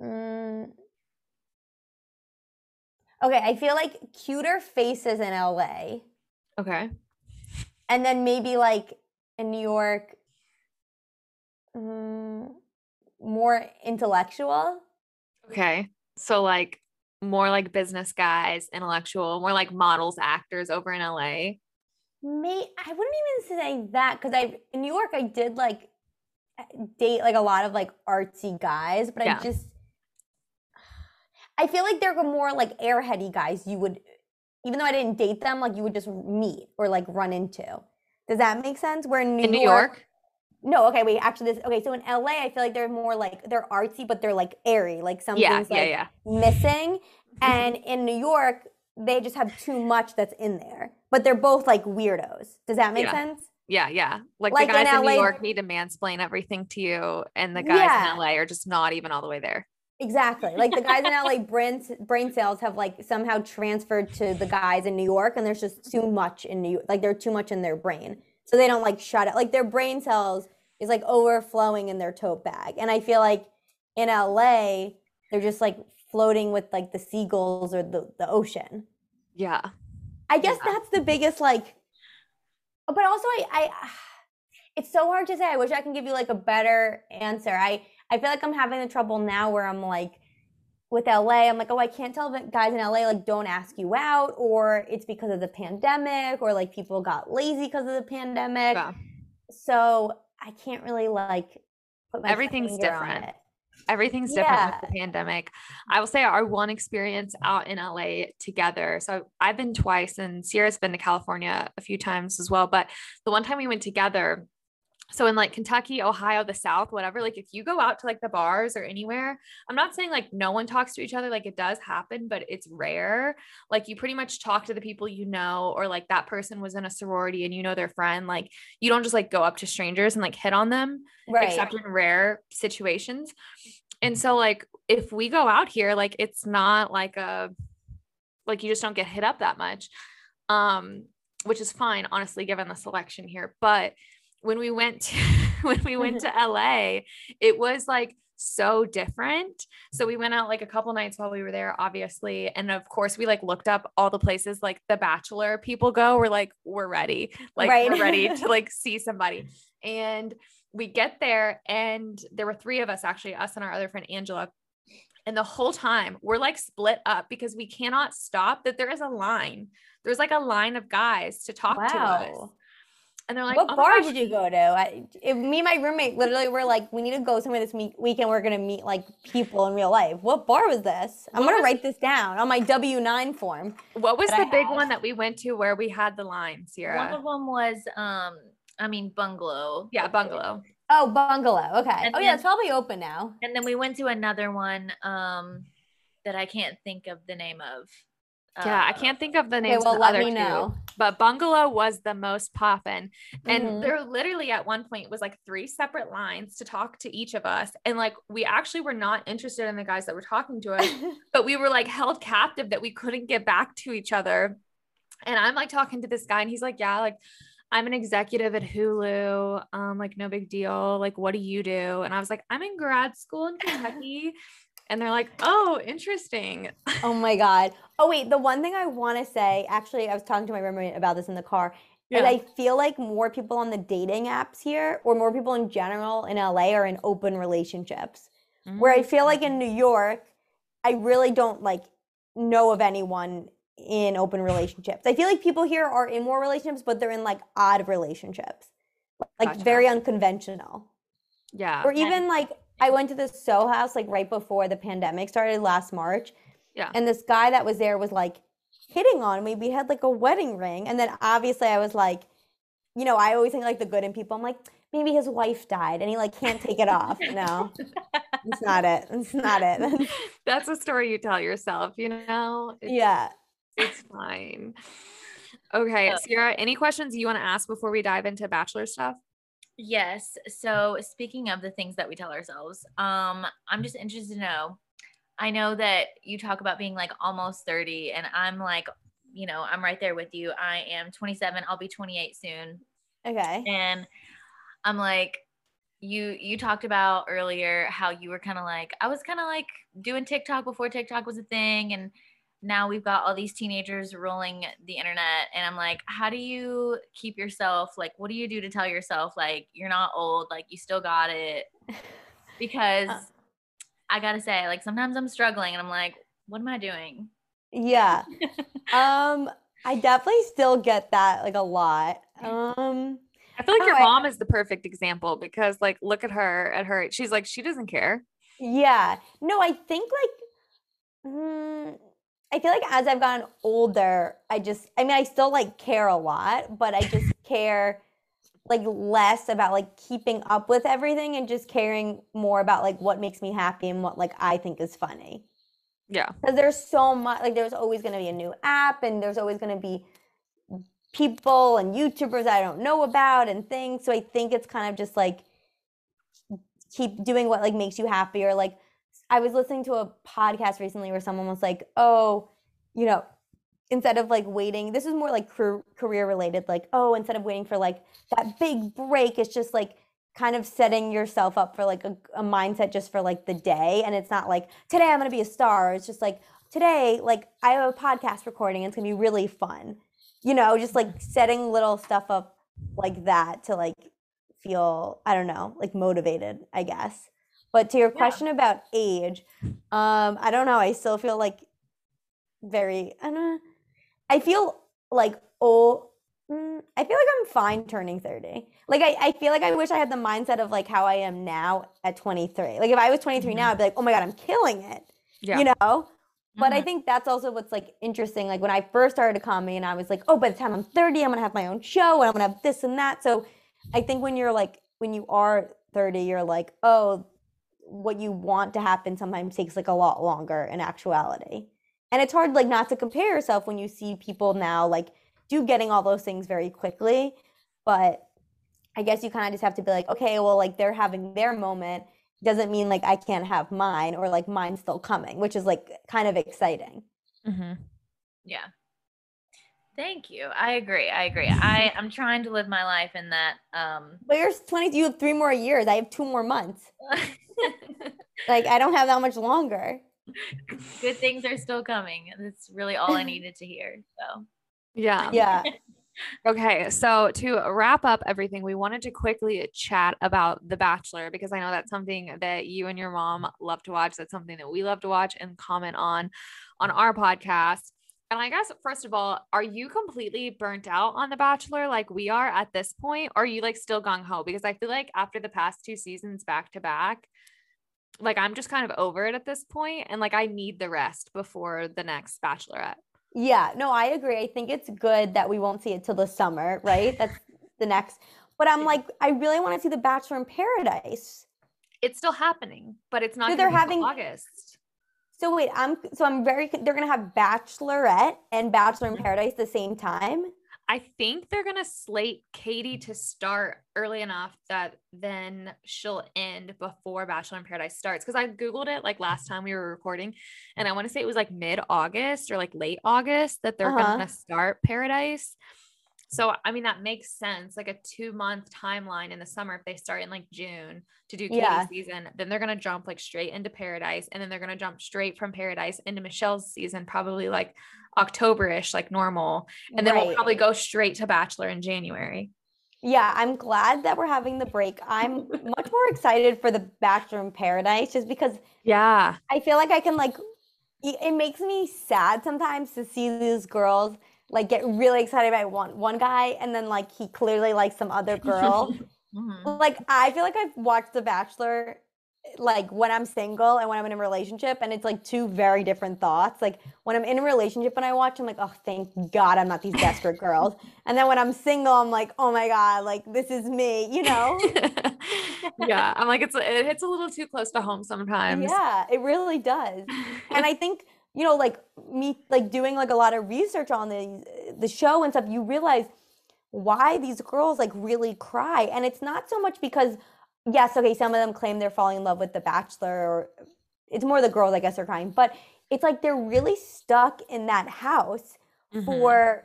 [SPEAKER 3] Um, okay, I feel like cuter faces in LA.
[SPEAKER 2] Okay.
[SPEAKER 3] And then maybe like in New York, um, more intellectual.
[SPEAKER 2] Okay. So like more like business guys, intellectual, more like models, actors over in LA?
[SPEAKER 3] Me, I wouldn't even say that because I in New York I did like date like a lot of like artsy guys, but yeah. I just I feel like they're more like airheady guys you would even though I didn't date them, like you would just meet or like run into. Does that make sense? Where in New,
[SPEAKER 2] in New York, York?
[SPEAKER 3] No, okay, wait. Actually, this okay. So in LA, I feel like they're more like they're artsy, but they're like airy, like something's yeah, yeah, like yeah. missing. Mm-hmm. and in New York, they just have too much that's in there. But they're both like weirdos. Does that make sense?
[SPEAKER 2] Yeah, yeah. Like, like the guys in, in, New York need to mansplain everything to you, and the guys in LA are just not even all the way there.
[SPEAKER 3] Exactly. Like the guys in LA brain brain cells have like somehow transferred to the guys in New York and there's just too much in New York. Like they're too much in their brain so they don't like shut it. Like their brain cells is like overflowing in their tote bag. And I feel like in LA, they're just like floating with like the seagulls or the, the ocean.
[SPEAKER 2] Yeah.
[SPEAKER 3] I guess yeah. that's the biggest like but also I I it's so hard to say. I wish I can give you like a better answer. I I feel like I'm having the trouble now where I'm like with LA, I'm like, oh, I can't tell the guys in LA like don't ask you out, or it's because of the pandemic, or like people got lazy because of the pandemic. Yeah. So I can't really like
[SPEAKER 2] put my everything's different. Everything's different yeah. with the pandemic. I will say our one experience out in LA together. So I've been twice, and Sierra's been to California a few times as well. But the one time we went together, so in like Kentucky, Ohio, the South, whatever, like if you go out to like the bars or anywhere, I'm not saying like no one talks to each other, like it does happen, but it's rare. Like you pretty much talk to the people you know, or like that person was in a sorority and you know their friend. Like you don't just like go up to strangers and like hit on them, right. except in rare situations. And so, like, if we go out here, like it's not like a like you just don't get hit up that much. Um, which is fine, honestly, given the selection here. But when we went to, when we went to LA, it was like so different. So we went out like a couple nights while we were there, obviously. And of course, we like looked up all the places like the bachelor people go. We're like, we're ready. Like right. we're ready to like see somebody. And we get there and there were three of us actually, us and our other friend Angela. And the whole time we're like split up because we cannot stop that there is a line. There's like a line of guys to talk wow. to us.
[SPEAKER 3] And they're like, "What oh bar did you go to?" I, if, me and my roommate literally were like, "We need to go somewhere this week- weekend. We're gonna meet like people in real life." What bar was this? I'm what gonna was, write this down on my W nine form.
[SPEAKER 2] What was the big one that we went to where we had the line, Sierra?
[SPEAKER 1] One of them was, um, I mean, bungalow.
[SPEAKER 2] Yeah, bungalow.
[SPEAKER 3] Oh, bungalow. Okay. And oh then, yeah, it's probably open now.
[SPEAKER 1] And then we went to another one, um, that I can't think of the name of.
[SPEAKER 2] Yeah, I can't think of the names okay, well, of the let other me know. two. But Bungalow was the most poppin'. And mm-hmm. there literally at one point was like three separate lines to talk to each of us. And like we actually were not interested in the guys that were talking to us, but we were like held captive that we couldn't get back to each other. And I'm like talking to this guy, and he's like, Yeah, like I'm an executive at Hulu. Um, like no big deal. Like, what do you do? And I was like, I'm in grad school in Kentucky. And they're like, oh, interesting.
[SPEAKER 3] Oh my God. Oh, wait. The one thing I want to say, actually, I was talking to my roommate about this in the car. Yeah. I feel like more people on the dating apps here, or more people in general in LA, are in open relationships. Mm-hmm. Where I feel like in New York, I really don't like know of anyone in open relationships. I feel like people here are in more relationships, but they're in like odd relationships, like gotcha. very unconventional.
[SPEAKER 2] Yeah.
[SPEAKER 3] Or even like I went to the Soho House like right before the pandemic started last March.
[SPEAKER 2] Yeah.
[SPEAKER 3] And this guy that was there was like hitting on me. We had like a wedding ring. And then obviously I was like, you know, I always think like the good in people. I'm like, maybe his wife died and he like can't take it off. No, it's not it. It's not it.
[SPEAKER 2] That's a story you tell yourself, you know?
[SPEAKER 3] It's, yeah.
[SPEAKER 2] It's fine. Okay. Sierra, any questions you want to ask before we dive into bachelor stuff?
[SPEAKER 1] Yes. So speaking of the things that we tell ourselves, um, I'm just interested to know. I know that you talk about being like almost 30, and I'm like, you know, I'm right there with you. I am 27. I'll be 28 soon.
[SPEAKER 3] Okay.
[SPEAKER 1] And I'm like, you you talked about earlier how you were kind of like I was kind of like doing TikTok before TikTok was a thing and now we've got all these teenagers rolling the internet and i'm like how do you keep yourself like what do you do to tell yourself like you're not old like you still got it? Because uh. i gotta say like sometimes i'm struggling and i'm like what am i doing?
[SPEAKER 3] Yeah. Um i definitely still get that like a lot. Um
[SPEAKER 2] i feel like your mom is the perfect example because like look at her at her she's like she doesn't care.
[SPEAKER 3] Yeah. No i think like mm, I feel like as I've gotten older, I just, I mean, I still like care a lot, but I just care like less about like keeping up with everything and just caring more about like what makes me happy and what like I think is funny.
[SPEAKER 2] Yeah.
[SPEAKER 3] Because there's so much, like, there's always going to be a new app and there's always going to be people and YouTubers I don't know about and things. So I think it's kind of just like keep doing what like makes you happy or like I was listening to a podcast recently where someone was like, "Oh, you know, instead of like waiting, this is more like career related. Like, oh, instead of waiting for like that big break, it's just like kind of setting yourself up for like a, a mindset just for like the day. And it's not like today I'm gonna be a star. It's just like today, like I have a podcast recording. It's gonna be really fun. you know, just like setting little stuff up like that to like feel, I don't know, like motivated, I guess. But to your yeah. question about age, um, I don't know. I still feel like very, I don't know. I feel like oh, mm, I feel like I'm fine turning 30. Like I, I feel like I wish I had the mindset of like how I am now at 23. Like if I was 23 mm-hmm. now, I'd be like, oh my God, I'm killing it. Yeah. You know? But mm-hmm. I think that's also what's like interesting. Like when I first started comedy and I was like, oh, by the time I'm 30, I'm gonna have my own show and I'm gonna have this and that. So I think when you're like, when you are 30, you're like, oh, what you want to happen sometimes takes like a lot longer in actuality. And it's hard like not to compare yourself when you see people now like do getting all those things very quickly. But I guess you kind of just have to be like, okay, well, like they're having their moment doesn't mean like I can't have mine or like mine's still coming, which is like kind of exciting.
[SPEAKER 1] Mm-hmm. Yeah. Thank you. I agree. I agree. I I'm trying to live my life in that. Um,
[SPEAKER 3] but you're 20. You have three more years. I have two more months. like I don't have that much longer.
[SPEAKER 1] Good things are still coming. And that's really all I needed to hear. So.
[SPEAKER 2] Yeah.
[SPEAKER 3] Um, yeah.
[SPEAKER 2] Okay, so to wrap up everything, we wanted to quickly chat about The Bachelor because I know that's something that you and your mom love to watch. That's something that we love to watch and comment on on our podcast. And I guess first of all, are you completely burnt out on The Bachelor like we are at this point? Or are you like still gung ho? Because I feel like after the past two seasons back to back, like I'm just kind of over it at this point, and like I need the rest before the next Bachelorette.
[SPEAKER 3] Yeah, no, I agree. I think it's good that we won't see it till the summer, right? That's the next. But I'm like, I really want to see The Bachelor in Paradise.
[SPEAKER 2] It's still happening, but it's not. So they're having August.
[SPEAKER 3] So wait, I'm so I'm very. They're gonna have Bachelorette and Bachelor in. Paradise the same time.
[SPEAKER 2] I think they're gonna slate Katie to start early enough that then she'll end before Bachelor in Paradise starts. Because I googled it like last time we were recording, and I want to say it was like mid August or like late August that they're uh-huh. gonna start Paradise. So I mean that makes sense. Like a two month timeline in the summer if they start in like June to do Katie's yeah. season, then they're gonna jump like straight into Paradise, and then they're gonna jump straight from Paradise into Michelle's season, probably like October-ish, like normal, and then right. we'll probably go straight to Bachelor in January.
[SPEAKER 3] Yeah, I'm glad that we're having the break. I'm much more excited for the Bachelor in Paradise just because
[SPEAKER 2] yeah.
[SPEAKER 3] I feel like I can like it makes me sad sometimes to see these girls like get really excited about one one guy and then like he clearly likes some other girl. mm-hmm. Like I feel like I've watched The Bachelor like when I'm single and when I'm in a relationship and it's like two very different thoughts. Like when I'm in a relationship and I watch, I'm like, oh thank God I'm not these desperate girls. And then when I'm single, I'm like, oh my God, like this is me, you know?
[SPEAKER 2] yeah. I'm like, it's it hits a little too close to home sometimes.
[SPEAKER 3] Yeah, it really does. and I think you know, like me, like doing like a lot of research on the the show and stuff, you realize why these girls like really cry, and it's not so much because yes, okay, some of them claim they're falling in love with the Bachelor, or it's more the girls, I guess, are crying, but it's like they're really stuck in that house mm-hmm. for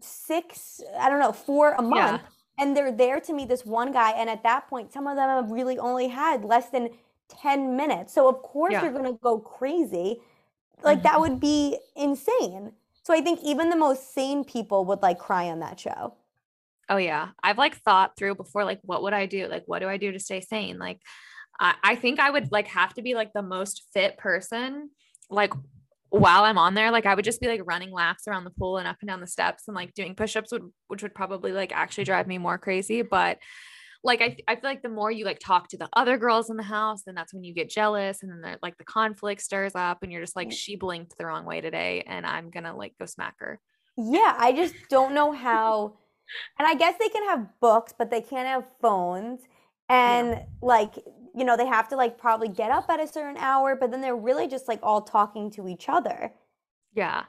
[SPEAKER 3] six, I don't know, for a month. Yeah. And they're there to meet this one guy. And at that point, some of them have really only had less than 10 minutes. So, of course, yeah. they're going to go crazy like that would be insane. So I think even the most sane people would like cry on that show.
[SPEAKER 2] Oh yeah. I've like thought through before like what would I do? Like what do I do to stay sane? Like I, I think I would like have to be like the most fit person like while I'm on there, like I would just be like running laps around the pool and up and down the steps and like doing push-ups would which would probably like actually drive me more crazy. But like I, I feel like the more you like talk to the other girls in the house then that's when you get jealous and then like the conflict stirs up and you're just like mm. she blinked the wrong way today and i'm gonna like go smack her
[SPEAKER 3] yeah i just don't know how and i guess they can have books but they can't have phones and yeah. like you know they have to like probably get up at a certain hour but then they're really just like all talking to each other
[SPEAKER 2] yeah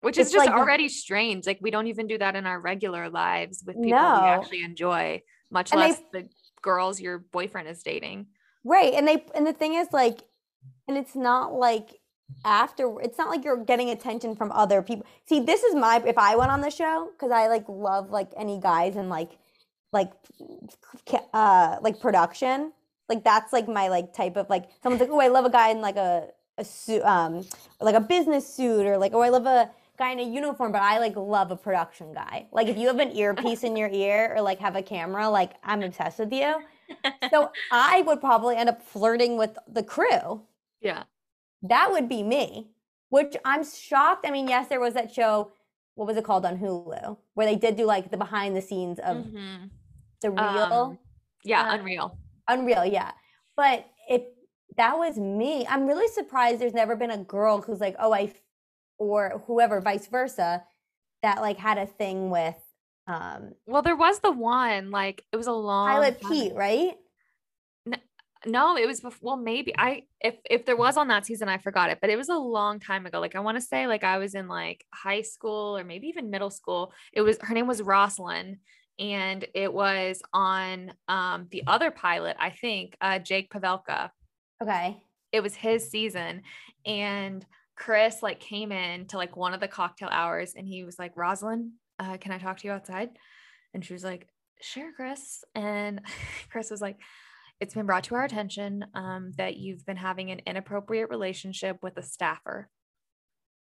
[SPEAKER 2] which it's is just like, already strange like we don't even do that in our regular lives with people no. we actually enjoy much and less they, the girls your boyfriend is dating.
[SPEAKER 3] Right. And they and the thing is like and it's not like after it's not like you're getting attention from other people. See, this is my if I went on the show cuz I like love like any guys and like like uh like production. Like that's like my like type of like someone's like, "Oh, I love a guy in like a a suit um like a business suit or like oh, I love a guy in a uniform, but I like love a production guy. Like if you have an earpiece in your ear or like have a camera, like I'm obsessed with you. So I would probably end up flirting with the crew.
[SPEAKER 2] Yeah.
[SPEAKER 3] That would be me, which I'm shocked. I mean, yes, there was that show, what was it called on Hulu, where they did do like the behind the scenes of mm-hmm. the real. Um,
[SPEAKER 2] yeah, uh, Unreal.
[SPEAKER 3] Unreal, yeah. But if that was me, I'm really surprised there's never been a girl who's like, oh, I, or whoever, vice versa, that like had a thing with. um
[SPEAKER 2] Well, there was the one, like it was a long.
[SPEAKER 3] Pilot Pete, right?
[SPEAKER 2] No it was before well maybe i if if there was on that season i forgot it but it was a long time ago like i want to say like i was in like high school or maybe even middle school it was her name was Rozlyn and it was on um the other pilot i think uh jake pavelka.
[SPEAKER 3] Okay.
[SPEAKER 2] It was his season and chris like came in to like one of the cocktail hours and he was like Rozlyn uh can i talk to you outside? And she was like sure chris and chris was like it's been brought to our attention um, that you've been having an inappropriate relationship with a staffer.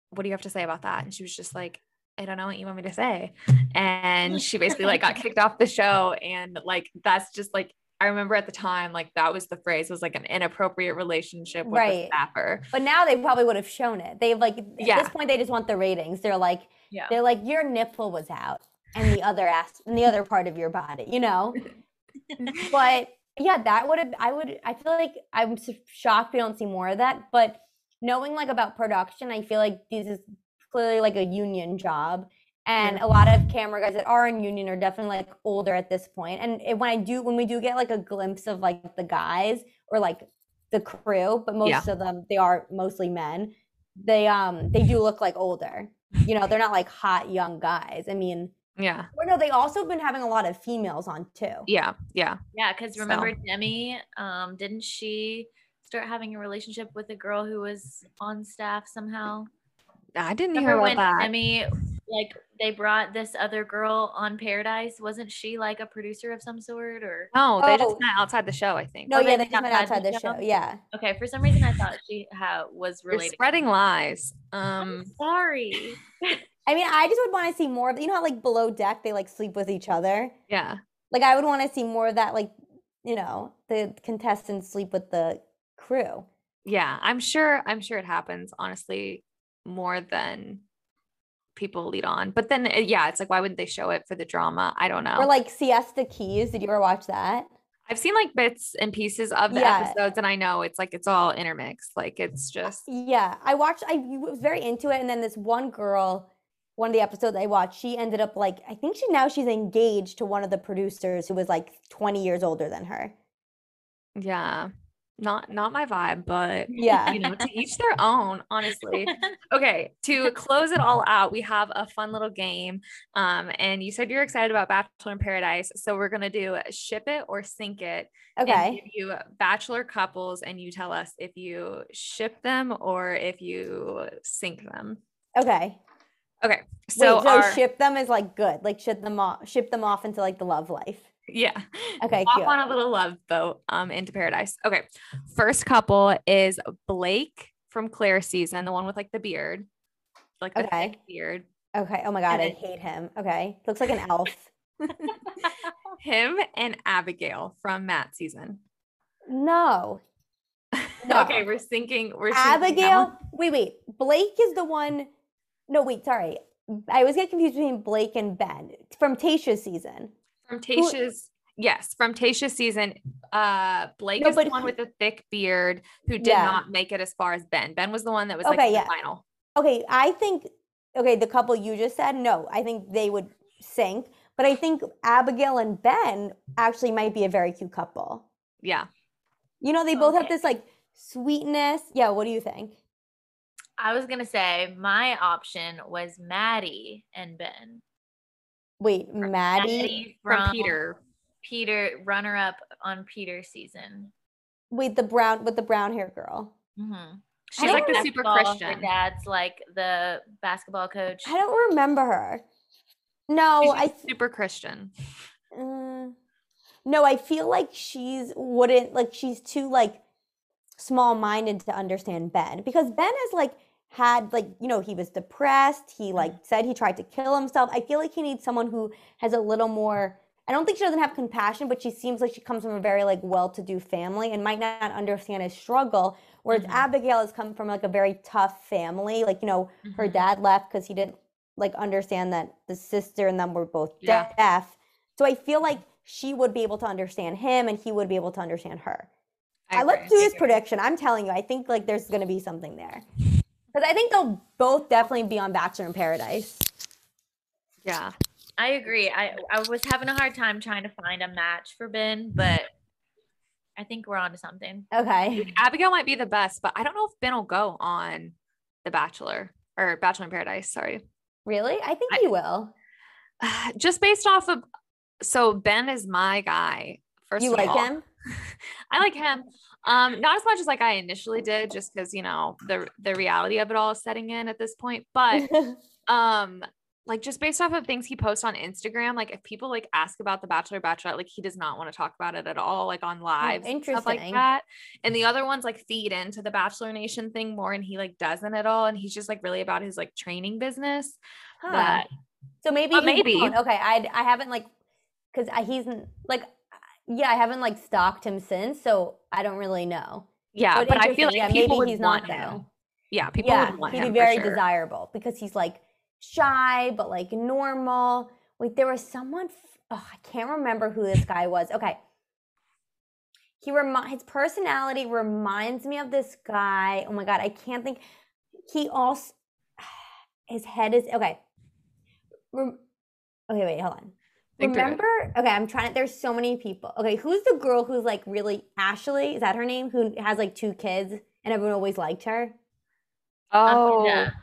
[SPEAKER 2] What do you have to say about that? And she was just like, I don't know what you want me to say. And she basically like got kicked off the show. And like, that's just like, I remember at the time, like that was the phrase was like an inappropriate relationship with right. a staffer.
[SPEAKER 3] But now they probably would have shown it. They've like, yeah. at this point, they just want the ratings. They're like, yeah. they're like, your nipple was out and the other ass and the other part of your body, you know? but yeah, that would have, I would, I feel like I'm shocked we don't see more of that. But knowing like about production, I feel like this is clearly like a union job. And a lot of camera guys that are in union are definitely like older at this point. And it, when I do, when we do get like a glimpse of like the guys or like the crew, but most yeah. of them, they are mostly men. They, um, they do look like older. You know, they're not like hot young guys. I mean,
[SPEAKER 2] yeah.
[SPEAKER 3] Or no, they also have been having a lot of females on too.
[SPEAKER 2] Yeah. Yeah.
[SPEAKER 1] Yeah. Cause remember so. Demi, um, didn't she start having a relationship with a girl who was on staff somehow?
[SPEAKER 2] I didn't remember hear about that.
[SPEAKER 1] Demi, like they brought this other girl on Paradise. Wasn't she like a producer of some sort or?
[SPEAKER 2] No, they oh. just met outside the show, I think.
[SPEAKER 3] No, oh, yeah, they just met outside the, the show? show. Yeah.
[SPEAKER 1] Okay. For some reason, I thought she ha- was related.
[SPEAKER 2] You're spreading lies. Um,
[SPEAKER 1] I'm sorry.
[SPEAKER 3] I mean, I just would want to see more of you know how like below deck they like sleep with each other.
[SPEAKER 2] Yeah.
[SPEAKER 3] Like I would want to see more of that, like, you know, the contestants sleep with the crew.
[SPEAKER 2] Yeah, I'm sure I'm sure it happens, honestly, more than people lead on. But then uh, yeah, it's like why wouldn't they show it for the drama? I don't know.
[SPEAKER 3] Or like Siesta Keys. Did you ever watch that?
[SPEAKER 2] I've seen like bits and pieces of the yeah. episodes, and I know it's like it's all intermixed. Like it's just
[SPEAKER 3] yeah. I watched. I was very into it, and then this one girl one of the episodes I watched, she ended up like I think she now she's engaged to one of the producers who was like 20 years older than her.
[SPEAKER 2] Yeah. Not not my vibe, but
[SPEAKER 3] yeah,
[SPEAKER 2] you know, to each their own, honestly. okay, to close it all out, we have a fun little game. Um, and you said you're excited about Bachelor in Paradise, so we're gonna do ship it or sink it.
[SPEAKER 3] Okay.
[SPEAKER 2] give you bachelor couples, and you tell us if you ship them or if you sink them.
[SPEAKER 3] Okay.
[SPEAKER 2] Okay. So,
[SPEAKER 3] Wait, so our, ship them is like good. Like ship them off ship them off into like the love life.
[SPEAKER 2] Yeah.
[SPEAKER 3] Okay.
[SPEAKER 2] Off on a little love boat um into paradise. Okay. First couple is Blake from Claire season, the one with like the beard. Like the okay. beard.
[SPEAKER 3] Okay. Oh my god, I hate him. Okay. Looks like an elf.
[SPEAKER 2] him and Abigail from Matt season.
[SPEAKER 3] No.
[SPEAKER 2] no. okay, we're thinking we're
[SPEAKER 3] Abigail. Wait, wait. Blake is the one no, wait, sorry. I was getting confused between Blake and Ben from Tayshia's season.
[SPEAKER 2] From Tayshia's, who, yes, from Tayshia's season. Uh, Blake no, is the one with the thick beard who did yeah. not make it as far as Ben. Ben was the one that was okay, like yeah. final.
[SPEAKER 3] Okay, I think okay, the couple you just said, no, I think they would sink. But I think Abigail and Ben actually might be a very cute couple.
[SPEAKER 2] Yeah.
[SPEAKER 3] You know, they both okay. have this like sweetness. Yeah, what do you think?
[SPEAKER 1] I was gonna say my option was Maddie and Ben.
[SPEAKER 3] Wait, Maddie,
[SPEAKER 1] Maddie from, from Peter. Peter, runner up on Peter season.
[SPEAKER 3] Wait, the brown with the brown hair girl.
[SPEAKER 1] Mm-hmm.
[SPEAKER 2] She's like the super Christian.
[SPEAKER 1] dad's like the basketball coach.
[SPEAKER 3] I don't remember her. No, I
[SPEAKER 2] super Christian.
[SPEAKER 3] Uh, no, I feel like she's wouldn't like she's too like small minded to understand Ben because Ben is like had like you know he was depressed he like mm. said he tried to kill himself i feel like he needs someone who has a little more i don't think she doesn't have compassion but she seems like she comes from a very like well-to-do family and might not understand his struggle whereas mm-hmm. abigail has come from like a very tough family like you know mm-hmm. her dad left because he didn't like understand that the sister and them were both yeah. deaf so i feel like she would be able to understand him and he would be able to understand her I, I let's do this prediction i'm telling you i think like there's going to be something there because I think they'll both definitely be on Bachelor in Paradise.
[SPEAKER 1] Yeah. I agree. I, I was having a hard time trying to find a match for Ben, but I think we're on to something.
[SPEAKER 3] Okay.
[SPEAKER 2] Abigail might be the best, but I don't know if Ben will go on The Bachelor or Bachelor in Paradise. Sorry.
[SPEAKER 3] Really? I think I, he will.
[SPEAKER 2] Just based off of, so Ben is my guy. First
[SPEAKER 3] you like all. him?
[SPEAKER 2] I like him. Um, not as much as like I initially did, just because you know the the reality of it all is setting in at this point. But um, like just based off of things he posts on Instagram, like if people like ask about the Bachelor Bachelorette, like he does not want to talk about it at all, like on live, oh, stuff like that. And the other ones like feed into the Bachelor Nation thing more, and he like doesn't at all, and he's just like really about his like training business. Huh. But
[SPEAKER 3] so maybe
[SPEAKER 2] maybe
[SPEAKER 3] okay, I I haven't like because he's like yeah, I haven't like stalked him since, so I don't really know.
[SPEAKER 2] Yeah, but, but I feel like
[SPEAKER 3] yeah, maybe he's not though.
[SPEAKER 2] Yeah, people yeah, would want
[SPEAKER 3] he'd
[SPEAKER 2] be
[SPEAKER 3] very
[SPEAKER 2] sure.
[SPEAKER 3] desirable because he's like shy but like normal. Wait, there was someone. Oh, I can't remember who this guy was. Okay, he remi- his personality reminds me of this guy. Oh my god, I can't think. He also his head is okay. Rem- okay, wait, hold on. Think Remember? Okay, I'm trying to. There's so many people. Okay, who's the girl who's like really Ashley? Is that her name? Who has like two kids and everyone always liked her?
[SPEAKER 2] Oh, Amanda,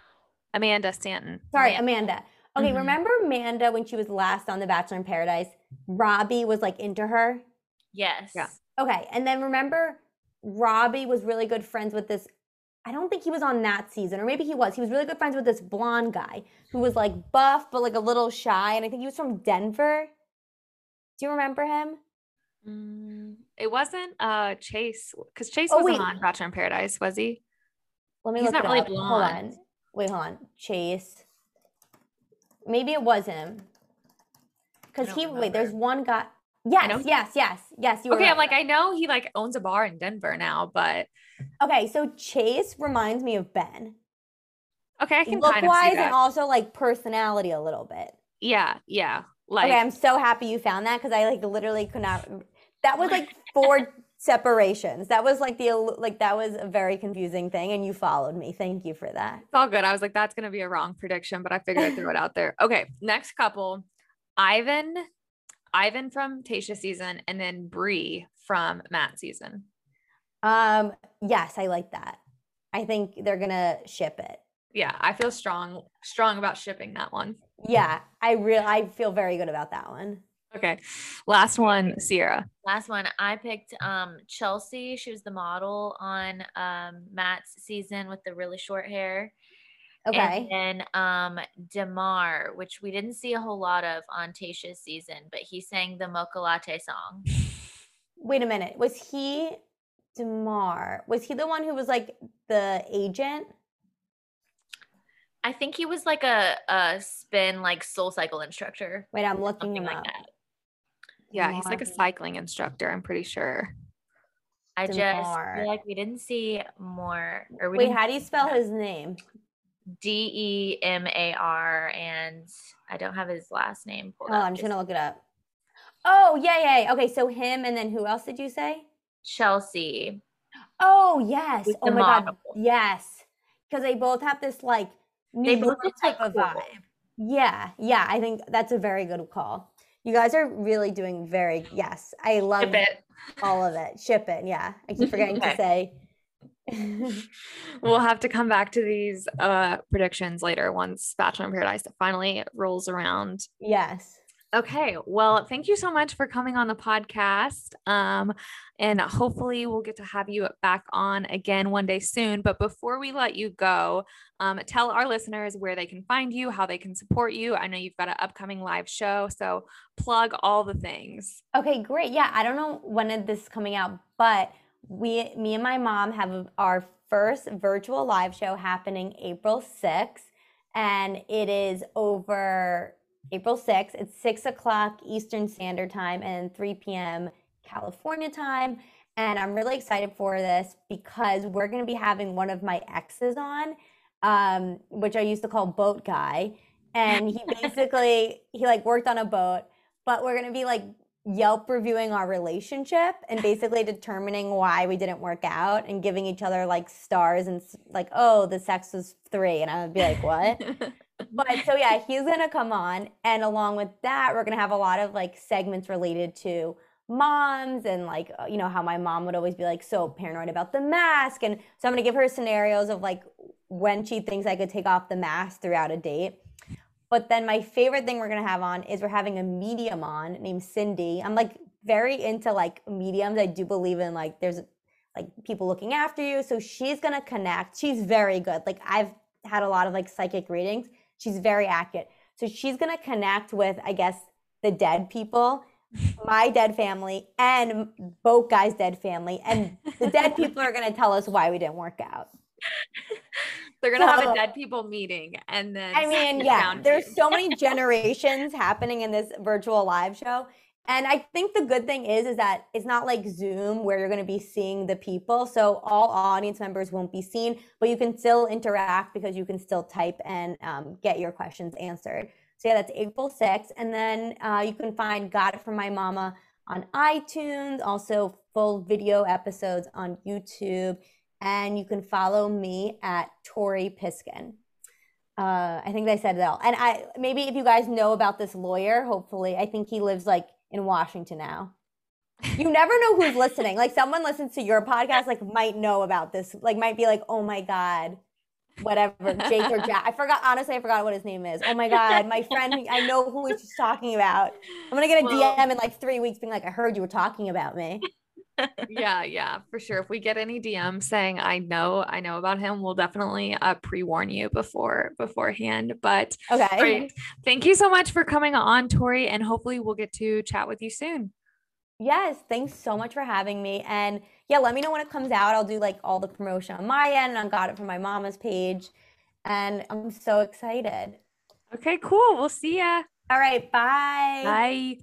[SPEAKER 2] Amanda Stanton.
[SPEAKER 3] Sorry, Amanda. Okay, mm-hmm. remember Amanda when she was last on The Bachelor in Paradise? Robby was like into her.
[SPEAKER 1] Yes.
[SPEAKER 2] Yeah.
[SPEAKER 3] Okay, and then remember Robby was really good friends with this I don't think he was on that season, or maybe he was. He was really good friends with this blonde guy who was like buff but like a little shy, and I think he was from Denver. Do you remember him?
[SPEAKER 2] Mm, it wasn't uh Chase because Chase oh, wasn't wait. on Bachelor in Paradise, was he?
[SPEAKER 3] Let me He's look. not really up. blonde. Hold on. Wait, hold on. Chase. Maybe it was him. Because he remember. wait, there's one guy. Yes, yes, yes, yes.
[SPEAKER 2] You okay, I'm like, I know he like owns a bar in Denver now, but
[SPEAKER 3] okay. So Chase reminds me of Ben.
[SPEAKER 2] Okay, I can look kind of wise
[SPEAKER 3] and also like personality a little bit.
[SPEAKER 2] Yeah, yeah. Like,
[SPEAKER 3] okay, I'm so happy you found that because I like literally could not. That was like four separations. That was like the like that was a very confusing thing, and you followed me. Thank you for that.
[SPEAKER 2] It's all good. I was like, that's gonna be a wrong prediction, but I figured I threw it out there. Okay, next couple, Ivan Ivan from Tayshia season and then Bri from Matt season.
[SPEAKER 3] Um, yes, I like that. I think they're gonna ship it.
[SPEAKER 2] Yeah, I feel strong, strong about shipping that one.
[SPEAKER 3] Yeah, I really, I feel very good about that one.
[SPEAKER 2] Okay, last one, Sierra.
[SPEAKER 1] Last one, I picked um Chelsea. She was the model on um Matt's season with the really short hair.
[SPEAKER 3] Okay.
[SPEAKER 1] And then um Demar, which we didn't see a whole lot of on Tayshia's season, but he sang the Mocha Latte song.
[SPEAKER 3] Wait a minute. Was he Demar? Was he the one who was like the agent?
[SPEAKER 1] I think he was like a, a spin like soul cycle instructor.
[SPEAKER 3] Wait, I'm looking him like up. That.
[SPEAKER 2] Yeah, Demar. he's like a cycling instructor, I'm pretty sure.
[SPEAKER 1] I Demar. just feel like we didn't see more or we
[SPEAKER 3] Wait, how do you spell his name?
[SPEAKER 1] D E M A R, and I don't have his last name.
[SPEAKER 3] Oh, I'm just gonna look it up. Oh yeah, yeah. Okay, so him, and then who else did you say?
[SPEAKER 1] Chelsea.
[SPEAKER 3] Oh yes. oh my model. god. Yes. Because they both have this like
[SPEAKER 1] New they both type
[SPEAKER 3] of cool. vibe. Yeah, yeah. I think that's a very good call. You guys are really doing very yes. I love it. all of it. Ship it. Yeah. I keep forgetting okay. to say
[SPEAKER 2] we'll have to come back to these uh predictions later once Bachelor in Paradise finally rolls around.
[SPEAKER 3] Yes.
[SPEAKER 2] Okay. Well, thank you so much for coming on the podcast. Um, and hopefully we'll get to have you back on again one day soon. But before we let you go, um, tell our listeners where they can find you, how they can support you. I know you've got an upcoming live show, so plug all the things.
[SPEAKER 3] Okay, great. Yeah, I don't know when this is coming out, but we me and my mom have our first virtual live show happening April 6th, and it is over April 6th. It's 6 o'clock Eastern Standard Time and 3 p.m. California time. And I'm really excited for this because we're going to be having one of my exes on, um, which I used to call Boat Guy. And he basically, he like worked on a boat, but we're going to be like Yelp reviewing our relationship and basically determining why we didn't work out and giving each other like stars and like, oh, the sex was three. And I would be like, what? but so yeah, he's gonna come on. And along with that, we're gonna have a lot of like segments related to moms and like, uh, you know, how my mom would always be like so paranoid about the mask. And so I'm gonna give her scenarios of like when she thinks I could take off the mask throughout a date. But then my favorite thing we're gonna have on is we're having a medium on named Cindy. I'm like very into like mediums. I do believe in like there's like people looking after you. So she's gonna connect. She's very good. Like I've had a lot of like psychic readings. She's very accurate. So she's gonna connect with, I guess, the dead people, my dead family, and both guys' dead family. And the dead people are gonna tell us why we didn't work out.
[SPEAKER 2] They're gonna so, have a dead people meeting, and then
[SPEAKER 3] I mean, yeah, there's so many generations happening in this virtual live show. And I think the good thing is is that it's not like Zoom where you're going to be seeing the people. So all audience members won't be seen, but you can still interact because you can still type and um, get your questions answered. So yeah, that's April 6th. And then uh, you can find Got It From My Momma on iTunes, also full video episodes on YouTube and you can follow me at Tori Piskin. Uh, I think they said it all. And I maybe if you guys know about this lawyer, hopefully, I think he lives like in Washington now. You never know who's listening. Like someone listens to your podcast, like might know about this. Like might be like, oh my god, whatever, Jake or Jack. I forgot. Honestly, I forgot what his name is. Oh my god, my friend. I know who he's talking about. I'm gonna get a well, DM in like three weeks, being like, I heard you were talking about me
[SPEAKER 2] yeah, yeah, for sure. If we get any DM saying I know, I know about him, we'll definitely uh, pre-warn you before beforehand. But
[SPEAKER 3] okay,
[SPEAKER 2] great. Thank you so much for coming on, Tori, and hopefully we'll get to chat with you soon.
[SPEAKER 3] Yes, thanks so much for having me. And yeah, let me know when it comes out. I'll do like all the promotion on my end. I got it from my mama's page, and I'm so excited.
[SPEAKER 2] Okay, cool. We'll see ya.
[SPEAKER 3] All right, bye.
[SPEAKER 2] Bye.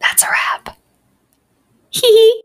[SPEAKER 3] That's a wrap. Hee hee.